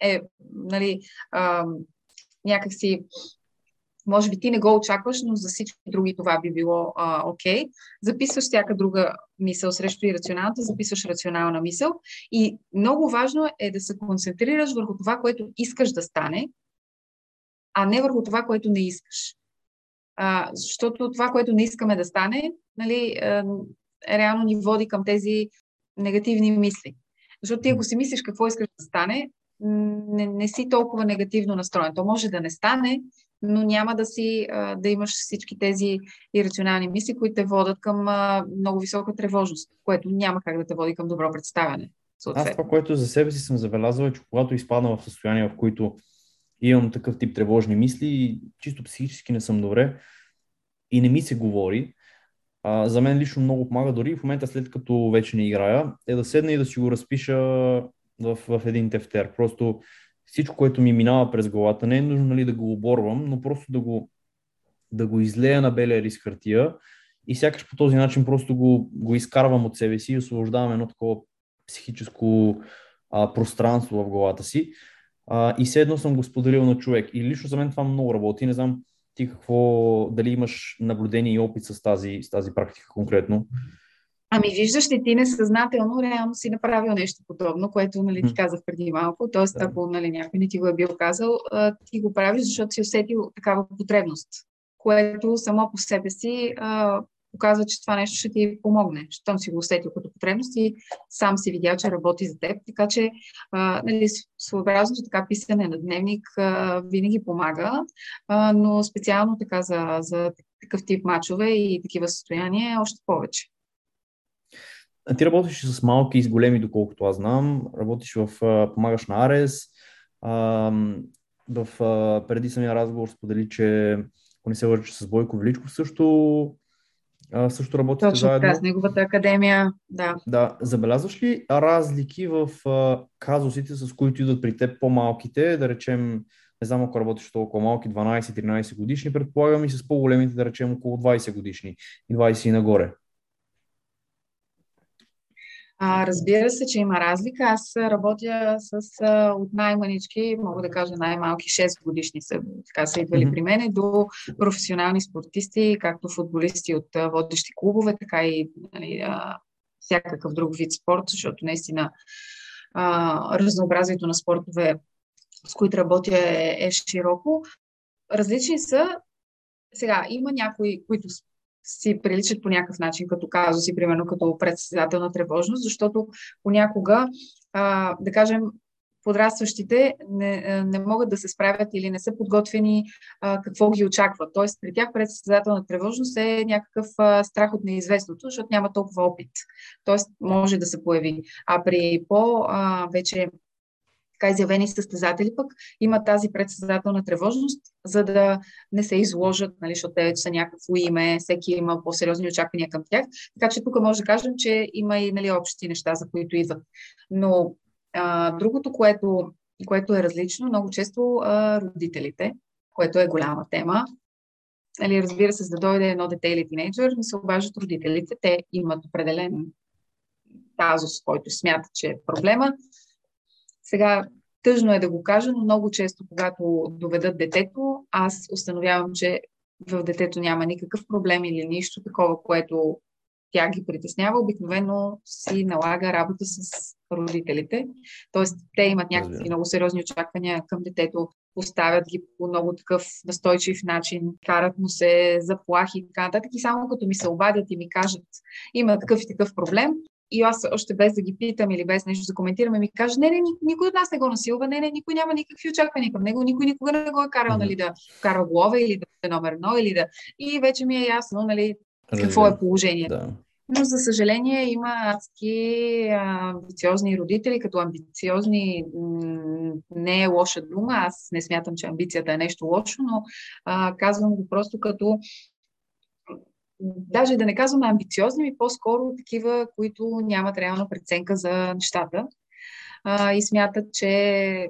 е нали, а, някакси може би ти не го очакваш, но за всички други това би било окей. Okay. Записваш всяка друга мисъл срещу ирационалната, записваш рационална мисъл. И много важно е да се концентрираш върху това, което искаш да стане, а не върху това, което не искаш. А, защото това, което не искаме да стане, нали, а, реално ни води към тези негативни мисли. Защото ти ако си мислиш какво искаш да стане, не, не си толкова негативно настроен. То може да не стане, но няма да си а, да имаш всички тези ирационални мисли, които те водят към а, много висока тревожност, което няма как да те води към добро представяне. Аз това, което за себе си съм забелязал, е, че когато изпадна в състояние, в които имам такъв тип тревожни мисли и чисто психически не съм добре и не ми се говори. А, за мен лично много помага, дори в момента след като вече не играя, е да седна и да си го разпиша в, в един тефтер. Просто всичко, което ми минава през главата, не е нужно нали, да го оборвам, но просто да го, да го излея на белия лист хартия и сякаш по този начин просто го, го изкарвам от себе си и освобождавам едно такова психическо а, пространство в главата си а, и все едно съм го споделил на човек. И лично за мен това много работи. Не знам ти какво, дали имаш наблюдение и опит с тази, с тази практика конкретно. Ами виждаш ли, ти несъзнателно реално си направил нещо подобно, което нали, ти казах преди малко. Тоест, ако нали, някой не ти го е бил казал, ти го правиш, защото си усетил такава потребност, което само по себе си а, показва, че това нещо ще ти помогне. Щом си го усетил като потребност и сам си видял, че работи за теб. Така че а, нали, своеобразното така писане на дневник а, винаги помага, а, но специално така за, за такъв тип мачове и такива състояния още повече. Ти работиш с малки и с големи, доколкото аз знам. Работиш в, помагаш на Арес. В, преди самия разговор сподели, че ако не се върши с Бойко Величков, също, а, също работите Точно заедно. така, с неговата академия, да. Да, забелязваш ли разлики в а, казусите, с които идват при теб по-малките, да речем, не знам ако работиш толкова малки, 12-13 годишни, предполагам и с по-големите, да речем, около 20 годишни и 20 и нагоре? А, разбира се, че има разлика. Аз работя с а, от най-манички, мога да кажа най-малки 6 годишни са, така са идвали Мгм. при мене, до професионални спортисти, както футболисти от а, водещи клубове, така и нали, а, всякакъв друг вид спорт, защото наистина а, разнообразието на спортове, с които работя е, е широко. Различни са. Сега, има някои, които си приличат по някакъв начин като казуси, примерно като председател на тревожност, защото понякога, а, да кажем, подрастващите не, не могат да се справят или не са подготвени а, какво ги очаква. Тоест, при тях председател на тревожност е някакъв а, страх от неизвестното, защото няма толкова опит. Тоест, може да се появи. А при по-вече така изявени състезатели пък има тази председателна тревожност, за да не се изложат, нали, защото те са някакво име, всеки има по-сериозни очаквания към тях. Така че тук може да кажем, че има и нали, общи неща, за които идват. Но а, другото, което, което е различно, много често а, родителите, което е голяма тема. Нали, разбира се, за да дойде едно дете или тинейджър, ми се обаждат родителите. Те имат определен казус, който смятат, че е проблема. Сега, тъжно е да го кажа, но много често, когато доведат детето, аз установявам, че в детето няма никакъв проблем или нищо такова, което тя ги притеснява. Обикновено си налага работа с родителите. Тоест, те имат някакви много сериозни очаквания към детето, поставят ги по много такъв настойчив начин, карат му се заплахи и така нататък. И само като ми се обадят и ми кажат, има такъв и такъв проблем, и аз още без да ги питам или без нещо да коментираме, ми каже, не, не, ни- никой от нас не го насилва, не, не, никой няма никакви очаквания към него, никой никога не го е карал, нали, да кара глава или да е номер едно, или да... И вече ми е ясно, нали, какво е положението. Да. Но, за съжаление, има адски амбициозни родители, като амбициозни м, не е лоша дума. Аз не смятам, че амбицията е нещо лошо, но а, казвам го просто като даже да не казваме амбициозни, ми по-скоро такива, които нямат реална преценка за нещата а, и смятат, че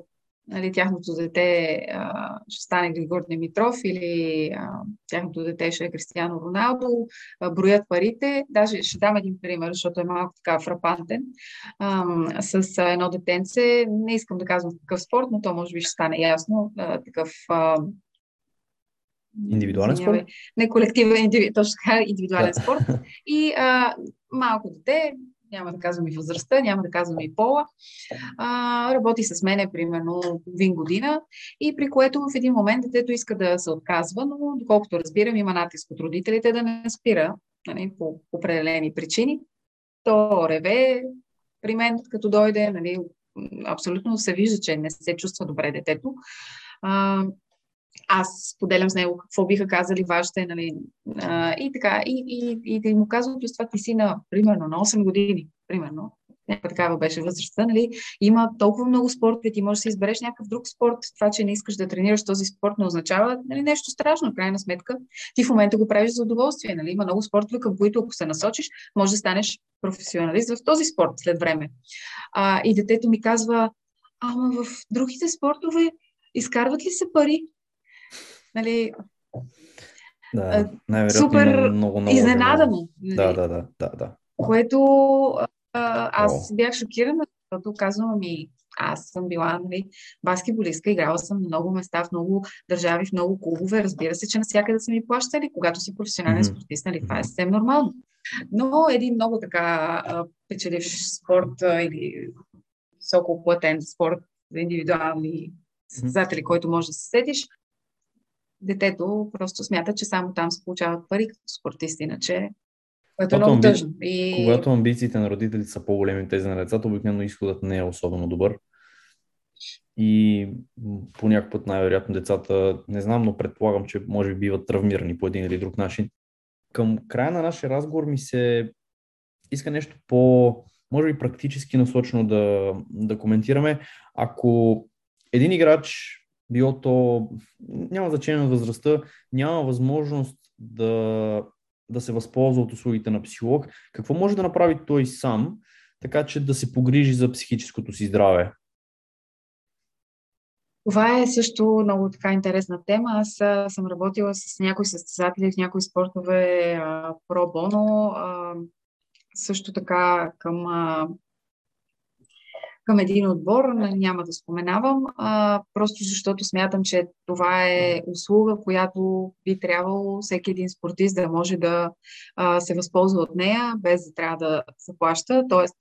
нали, тяхното дете а, ще стане Григор Димитров или а, тяхното дете ще е Кристиано Роналдо, а, броят парите. Даже ще дам един пример, защото е малко така фрапантен. А, с едно детенце, не искам да казвам в какъв спорт, но то може би ще стане ясно, а, такъв а, Индивидуален спорт? Не колективен, индиви, точно така, индивидуален спорт. И а, малко дете, няма да казвам и възрастта, няма да казвам и пола, а, работи с мене примерно половин година и при което в един момент детето иска да се отказва, но доколкото разбирам има натиск от родителите да не спира нали, по определени причини. То реве при мен, като дойде, нали, абсолютно се вижда, че не се чувства добре детето. А, аз споделям с него какво биха казали вашите, нали, а, и така, и, и, и да му казвам, плюс това ти си на, примерно, на 8 години, примерно, някаква такава беше възрастта, нали, има толкова много спортове, ти можеш да си избереш някакъв друг спорт, това, че не искаш да тренираш този спорт не означава нали, нещо страшно, в крайна сметка, ти в момента го правиш за удоволствие, нали, има много спортове, към които ако се насочиш, може да станеш професионалист в този спорт след време. А, и детето ми казва, ама в другите спортове изкарват ли се пари? Нали, Да, най-вероятно супер много, много изненадано. Нали? Да, да, да, да, да. Което а, аз О. бях шокирана, защото казвам ми, аз съм била нали, баскетболистка, играла съм на много места, в много държави, в много клубове. Разбира се, че навсякъде са ми плащали, когато си професионален Мгм. спортист, нали, това е съвсем нормално. Но един много така а, печеливш спорт а, или високо платен спорт за индивидуални състезатели, който може да се сетиш, детето просто смята, че само там се получават пари като спортист, иначе, което е много амби- тъжно. И... Когато амбициите на родителите са по-големи от тези на децата, обикновено изходът не е особено добър. И по някакъв път най-вероятно децата, не знам, но предполагам, че може би биват травмирани по един или друг начин. Към края на нашия разговор ми се иска нещо по, може би практически насочено да, да коментираме. Ако един играч било то, няма значение на възрастта, няма възможност да, да се възползва от услугите на психолог, какво може да направи той сам, така че да се погрижи за психическото си здраве? Това е също много така интересна тема. Аз а, съм работила с някои състезатели в някои спортове про боно. също така към а, към един отбор, няма да споменавам, а, просто защото смятам, че това е услуга, която би трябвало всеки един спортист да може да а, се възползва от нея, без да трябва да заплаща. Тоест,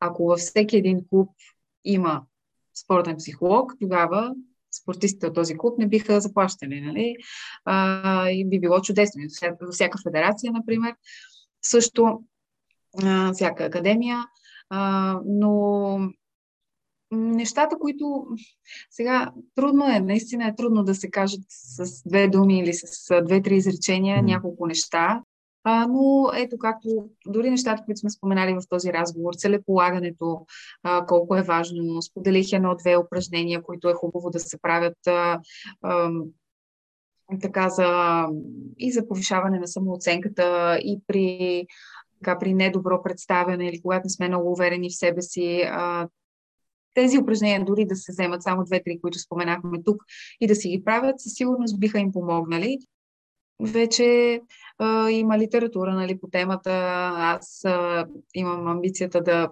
ако във всеки един клуб има спортен психолог, тогава спортистите от този клуб не биха заплащали. Нали? А, и би било чудесно. Във всяка федерация, например, също а, всяка академия. А, но нещата, които сега трудно е, наистина е трудно да се кажат с две думи или с две-три изречения няколко неща. А, но ето както дори нещата, които сме споменали в този разговор, целеполагането, а, колко е важно, споделих едно-две упражнения, които е хубаво да се правят а, а, така за, и за повишаване на самооценката и при, така, при недобро представяне или когато не сме много уверени в себе си, а, тези упражнения, дори да се вземат само две-три, които споменахме тук, и да си ги правят, със сигурност биха им помогнали. Вече а, има литература нали, по темата. Аз а, имам амбицията да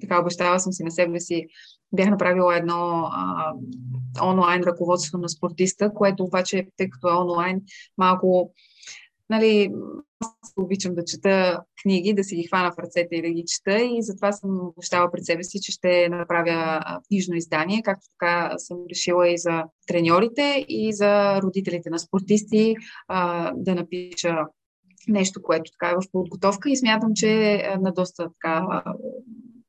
така обещава съм си на себе си, бях направила едно а, онлайн ръководство на спортиста, което обаче, тъй като е онлайн, малко нали, аз обичам да чета книги, да си ги хвана в ръцете и да ги чета и затова съм обещала пред себе си, че ще направя книжно издание, както така съм решила и за треньорите и за родителите на спортисти а, да напиша нещо, което така е в подготовка. И смятам, че е на доста така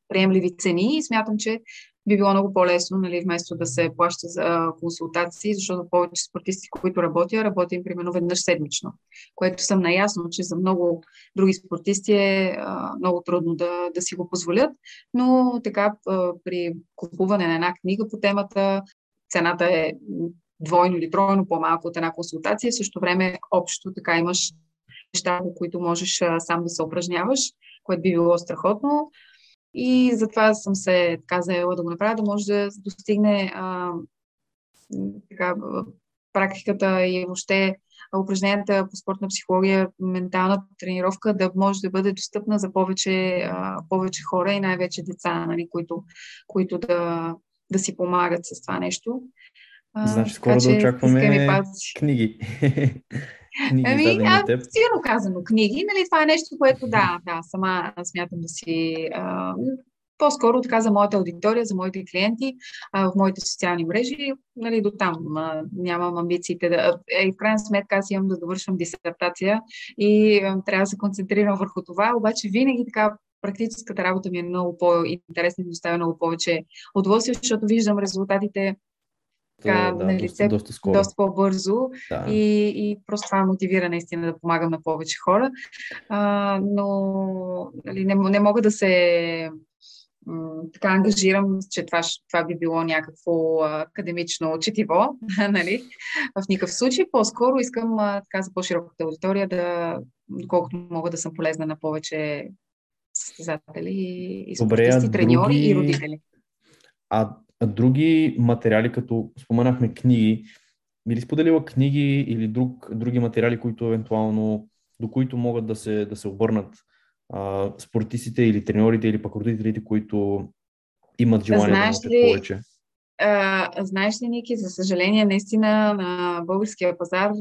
приемливи цени. И смятам, че би било много по-лесно, нали, вместо да се плаща за консултации, защото повече спортисти, които работя, работим примерно веднъж седмично, което съм наясно, че за много други спортисти е много трудно да, да си го позволят, но така при купуване на една книга по темата, цената е двойно или тройно по-малко от една консултация, в същото време общо така имаш неща, които можеш сам да се упражняваш, което би било страхотно. И затова съм се така заела да го направя, да може да достигне а, така, практиката и въобще упражненията по спортна психология, ментална тренировка да може да бъде достъпна за повече, а, повече хора и най-вече деца, нали, които, които да, да си помагат с това нещо. Значи скоро така, да очакваме книги. книги ами, а, силно казано книги, нали, това е нещо, което да, да, сама смятам да си а, по-скоро така за моята аудитория, за моите клиенти, а, в моите социални мрежи, нали, до там а, нямам амбициите да... Е, в крайна сметка аз имам да довършвам дисертация и а, трябва да се концентрирам върху това, обаче винаги така практическата работа ми е много по-интересна и доставя много повече удоволствие, защото виждам резултатите така, да, на лице доста, доста, скоро. доста по-бързо да. и, и просто това мотивира наистина да помагам на повече хора. А, но нали, не, не мога да се така ангажирам, че това, това би било някакво академично четиво, нали? В никакъв случай. По-скоро искам така за по-широката аудитория да, доколкото мога да съм полезна на повече състезатели и спортисти, треньори други... и родители. А други материали, като споменахме книги, би ли споделила книги или друг, други материали, които евентуално, до които могат да се, да се обърнат а, спортистите или треньорите или пък родителите, които имат желание знаеш да научат повече? А, знаеш ли, Ники, за съжаление, наистина на българския пазар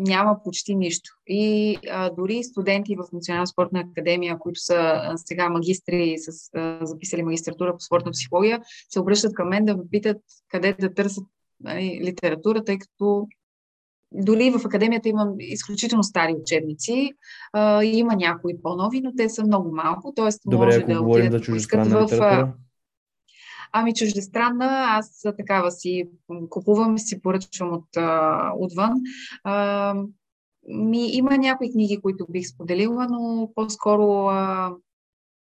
няма почти нищо. И а, дори студенти в Национална спортна академия, които са а, сега магистри, с, а, записали магистратура по спортна психология, се обръщат към мен да ме питат къде да търсят нали, литература, тъй като дори в академията имам изключително стари учебници. А, има някои по-нови, но те са много малко. Тоест, Добре, може ако да говорим за чуждестранна литература. Ами чуждестранна, аз такава си купувам, си поръчвам от, отвън. А, ми, има някои книги, които бих споделила, но по-скоро а,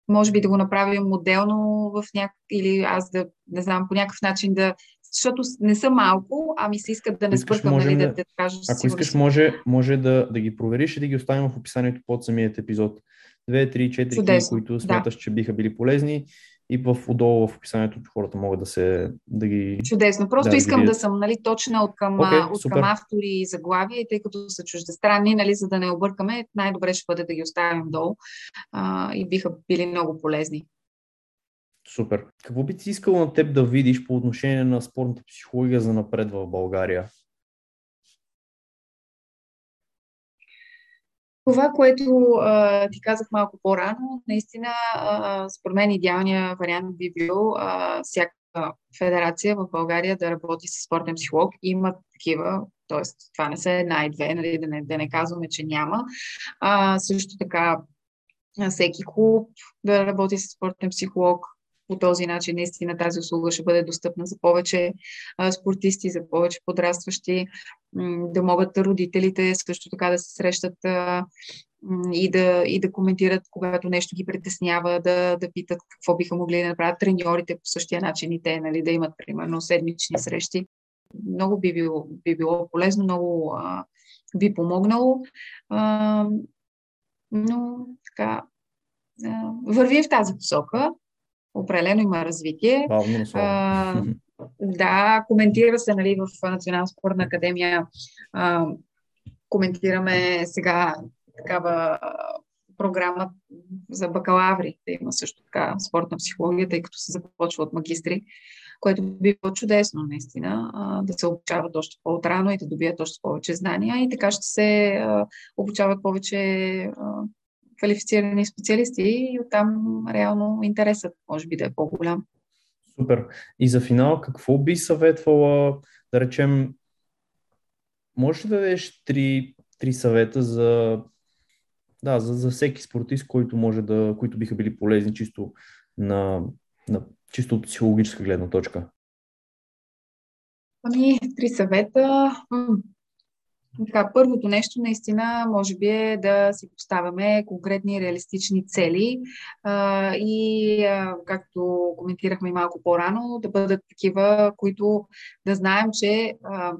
може би да го направим моделно в няк... или аз да, не знам, по някакъв начин да защото не са малко, а ми се искат да не сбъркам, нали, да, да кажа. Ако искаш, може, може да, да ги провериш и да ги оставим в описанието под самият епизод. Две, три, четири книги, които смяташ, да. че биха били полезни и в отдолу в описанието хората могат да се да ги. Чудесно. Просто да, искам да, да съм нали, точна от към, okay, от към автори и заглавия, тъй като са чуждестранни, нали, за да не объркаме, най-добре ще бъде да ги оставим долу а, и биха били много полезни. Супер. Какво би ти искал на теб да видиш по отношение на спортната психология за напред в България? Това, което а, ти казах малко по-рано, наистина, а, според мен идеалният вариант би бил а, всяка федерация в България да работи с спортен психолог. Има такива, т.е. това не са една и две, нали, да, не, да не казваме, че няма. А, също така всеки клуб да работи с спортен психолог, по този начин наистина тази услуга ще бъде достъпна за повече а, спортисти, за повече подрастващи, да могат родителите също така да се срещат а, и, да, и да коментират, когато нещо ги притеснява, да, да питат какво биха могли да направят треньорите по същия начин и те, нали, да имат примерно седмични срещи. Много би било, би било полезно, много а, би помогнало. А, но така, върви в тази посока определено има развитие. Бавно, а, да, коментира се нали, в Национална спортна академия. А, коментираме сега такава програма за бакалаври, да има също така спортна психология, тъй като се започва от магистри, което би било чудесно, наистина, да се обучават още по-отрано и да добият още повече знания и така ще се обучават повече квалифицирани специалисти и оттам реално интересът може би да е по-голям. Супер. И за финал, какво би съветвала, да речем, можеш ли да дадеш три, три съвета за, да, за, за всеки спортист, който може да, които биха били полезни чисто на, на чисто от психологическа гледна точка? Ами, три съвета. Така, първото нещо наистина може би е да си поставяме конкретни реалистични цели а, и, а, както коментирахме малко по-рано, да бъдат такива, които да знаем, че а,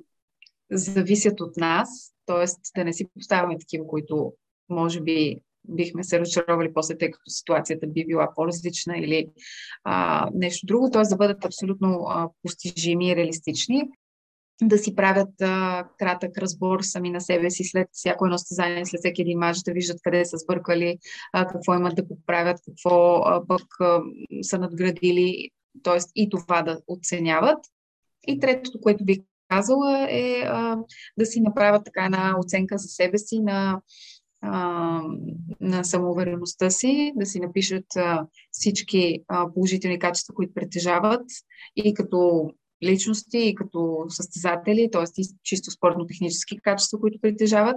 зависят от нас, т.е. да не си поставяме такива, които може би бихме се разчаровали после, тъй като ситуацията би била по-различна или а, нещо друго, т.е. да бъдат абсолютно а, постижими и реалистични да си правят а, кратък разбор сами на себе си след всяко едно стезание, след всеки един мач, да виждат къде са сбъркали, а, какво имат да поправят, какво а, пък а, са надградили, т.е. и това да оценяват. И третото, което бих казала е а, да си направят така една оценка за себе си на, а, на самоувереността си, да си напишат а, всички а, положителни качества, които притежават и като личности и като състезатели, т.е. чисто спортно-технически качества, които притежават,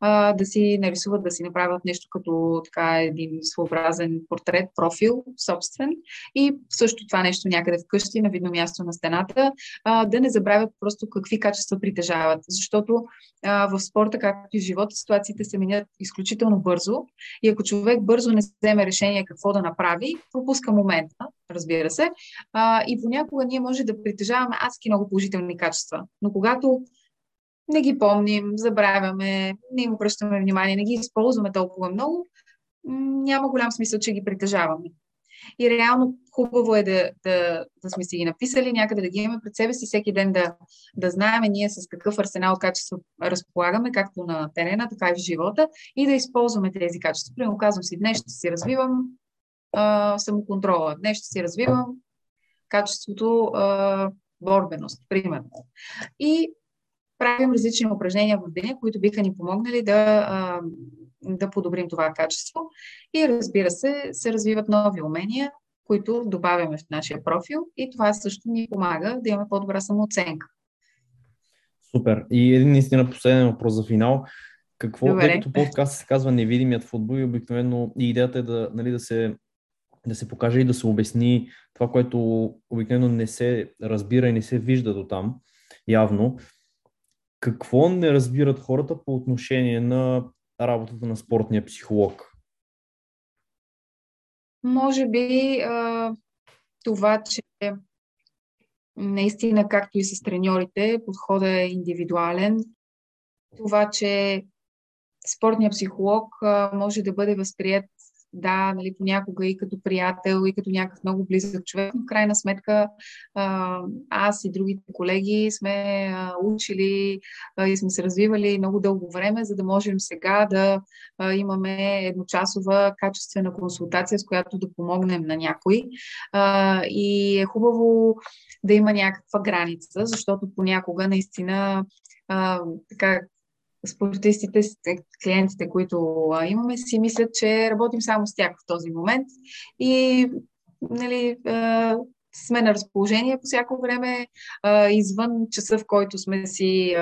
а, да си нарисуват, да си направят нещо като така един своеобразен портрет, профил, собствен. И също това нещо някъде вкъщи, на видно място на стената, а, да не забравят просто какви качества притежават, защото а, в спорта, както и в живота, ситуациите се менят изключително бързо. И ако човек бързо не вземе решение какво да направи, пропуска момента, разбира се, а, и понякога ние може да притежаваме адски много положителни качества. Но когато не ги помним, забравяме, не им обръщаме внимание, не ги използваме толкова много, няма голям смисъл, че ги притежаваме. И реално хубаво е да, да, да сме си ги написали, някъде да ги имаме пред себе си, всеки ден да, да знаем ние с какъв арсенал от качества разполагаме, както на терена, така и в живота, и да използваме тези качества. Примерно казвам си, днес ще си развивам а, самоконтрола, днес ще си развивам качеството а, борбеност, примерно. И правим различни упражнения в деня, които биха ни помогнали да, да подобрим това качество. И разбира се, се развиват нови умения, които добавяме в нашия профил и това също ни помага да имаме по-добра самооценка. Супер. И един наистина последен въпрос за финал. Какво, Добре. тъй като подкаст се казва Невидимият футбол и обикновено и идеята е да, нали, да се да се покаже и да се обясни това, което обикновено не се разбира и не се вижда до там, явно. Какво не разбират хората по отношение на работата на спортния психолог? Може би това, че наистина, както и с треньорите, подходът е индивидуален. Това, че спортният психолог може да бъде възприят да, нали, понякога и като приятел, и като някакъв много близък човек, но в крайна сметка аз и другите колеги сме учили и сме се развивали много дълго време, за да можем сега да имаме едночасова качествена консултация, с която да помогнем на някой. И е хубаво да има някаква граница, защото понякога наистина така спортистите, клиентите, които имаме, си мислят, че работим само с тях в този момент. И нали, сме на разположение по всяко време, извън часа, в който сме си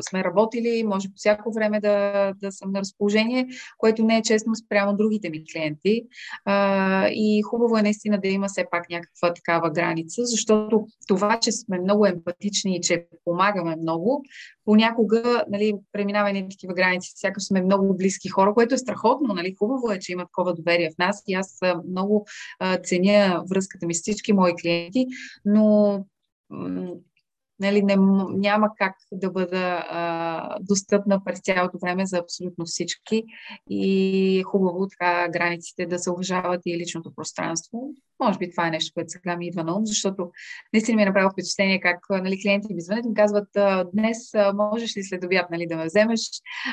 сме работили, може по всяко време да, да съм на разположение, което не е честно спрямо другите ми клиенти. А, и хубаво е наистина да има все пак някаква такава граница, защото това, че сме много емпатични и че помагаме много, понякога нали, преминава и такива граници, сякаш сме много близки хора, което е страхотно. Нали? Хубаво е, че има такова доверие в нас и аз много а, ценя връзката ми с всички мои клиенти, но нали, не, няма как да бъда а, достъпна през цялото време за абсолютно всички и е хубаво така границите да се уважават и личното пространство. Може би това е нещо, което сега ми идва на ум, защото наистина ми е направило впечатление как нали, клиенти ми звънят и ми казват днес можеш ли след обяд нали, да ме вземеш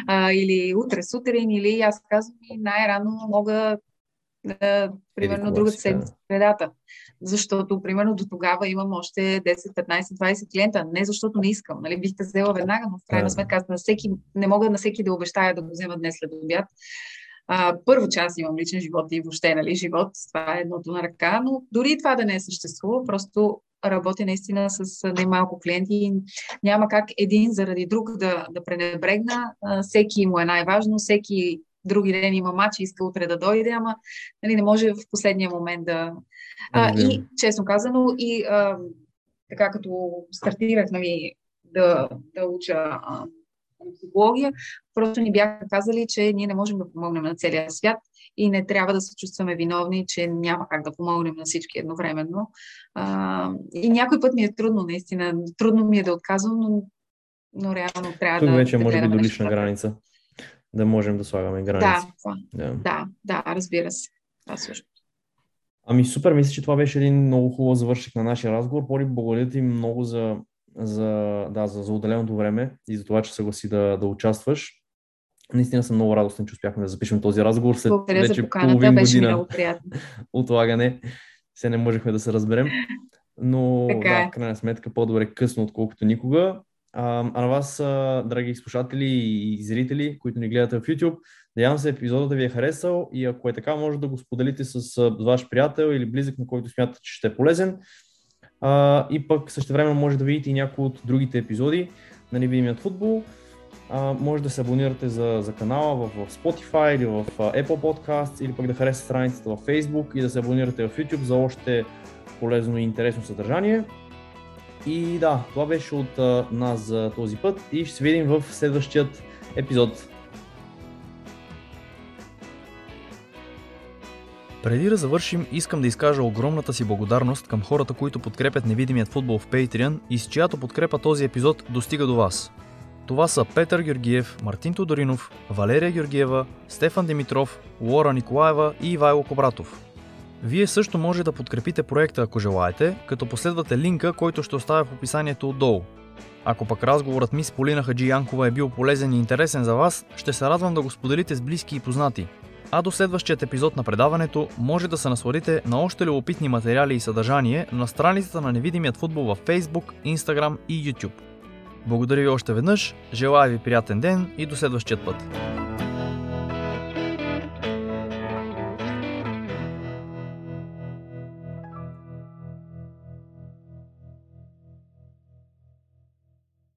а, или утре сутрин или аз казвам най-рано мога да, примерно другата седмица средата. Защото, примерно, до тогава имам още 10, 15, 20 клиента. Не защото не искам. Нали? Бих те взела веднага, но в крайна сметка аз на всеки, не мога на всеки да обещая да го взема днес след обяд. А, първо, че аз имам личен живот и въобще, нали, живот, това е едното на ръка, но дори това да не е съществува, просто работя наистина с немалко клиенти и няма как един заради друг да, да пренебрегна. Всеки му е най-важно, всеки други ден има матч и иска утре да дойде, ама нали, не може в последния момент да... А, и, честно казано, и а, така като стартирах нали, да, да уча а, психология, просто ни бяха казали, че ние не можем да помогнем на целия свят и не трябва да се чувстваме виновни, че няма как да помогнем на всички едновременно. А, и някой път ми е трудно, наистина. Трудно ми е да отказвам, но, но реално трябва Тук да. вече да може би до лична граница да можем да слагаме граници. Да, да, да, да разбира се. Това също. Ами супер, мисля, че това беше един много хубав завършик на нашия разговор. Поли, благодаря ти много за, за, да, за, за отделеното време и за това, че съгласи да, да участваш. Наистина съм много радостен, че успяхме да запишем този разговор след Благодаря вече за поканата, половин беше година много приятно. отлагане. Все не можехме да се разберем. Но Така да, е. в крайна сметка по-добре късно, отколкото никога. А, на вас, драги слушатели и зрители, които ни гледате в YouTube, надявам се епизодът да ви е харесал и ако е така, може да го споделите с ваш приятел или близък, на който смятате, че ще е полезен. А, и пък също време може да видите и някои от другите епизоди на Невидимият футбол. А, може да се абонирате за, за канала в, в Spotify или в Apple Podcast или пък да харесате страницата в Facebook и да се абонирате в YouTube за още полезно и интересно съдържание. И да, това беше от нас за този път и ще се видим в следващият епизод. Преди да завършим, искам да изкажа огромната си благодарност към хората, които подкрепят невидимият футбол в Patreon и с чиято подкрепа този епизод достига до вас. Това са Петър Георгиев, Мартин Тодоринов, Валерия Георгиева, Стефан Димитров, Лора Николаева и Ивайло Кобратов. Вие също може да подкрепите проекта, ако желаете, като последвате линка, който ще оставя в описанието отдолу. Ако пък разговорът ми с Полина Хаджи Янкова е бил полезен и интересен за вас, ще се радвам да го споделите с близки и познати. А до следващият епизод на предаването може да се насладите на още любопитни материали и съдържание на страницата на невидимият футбол във Facebook, Instagram и YouTube. Благодаря ви още веднъж, желая ви приятен ден и до следващият път!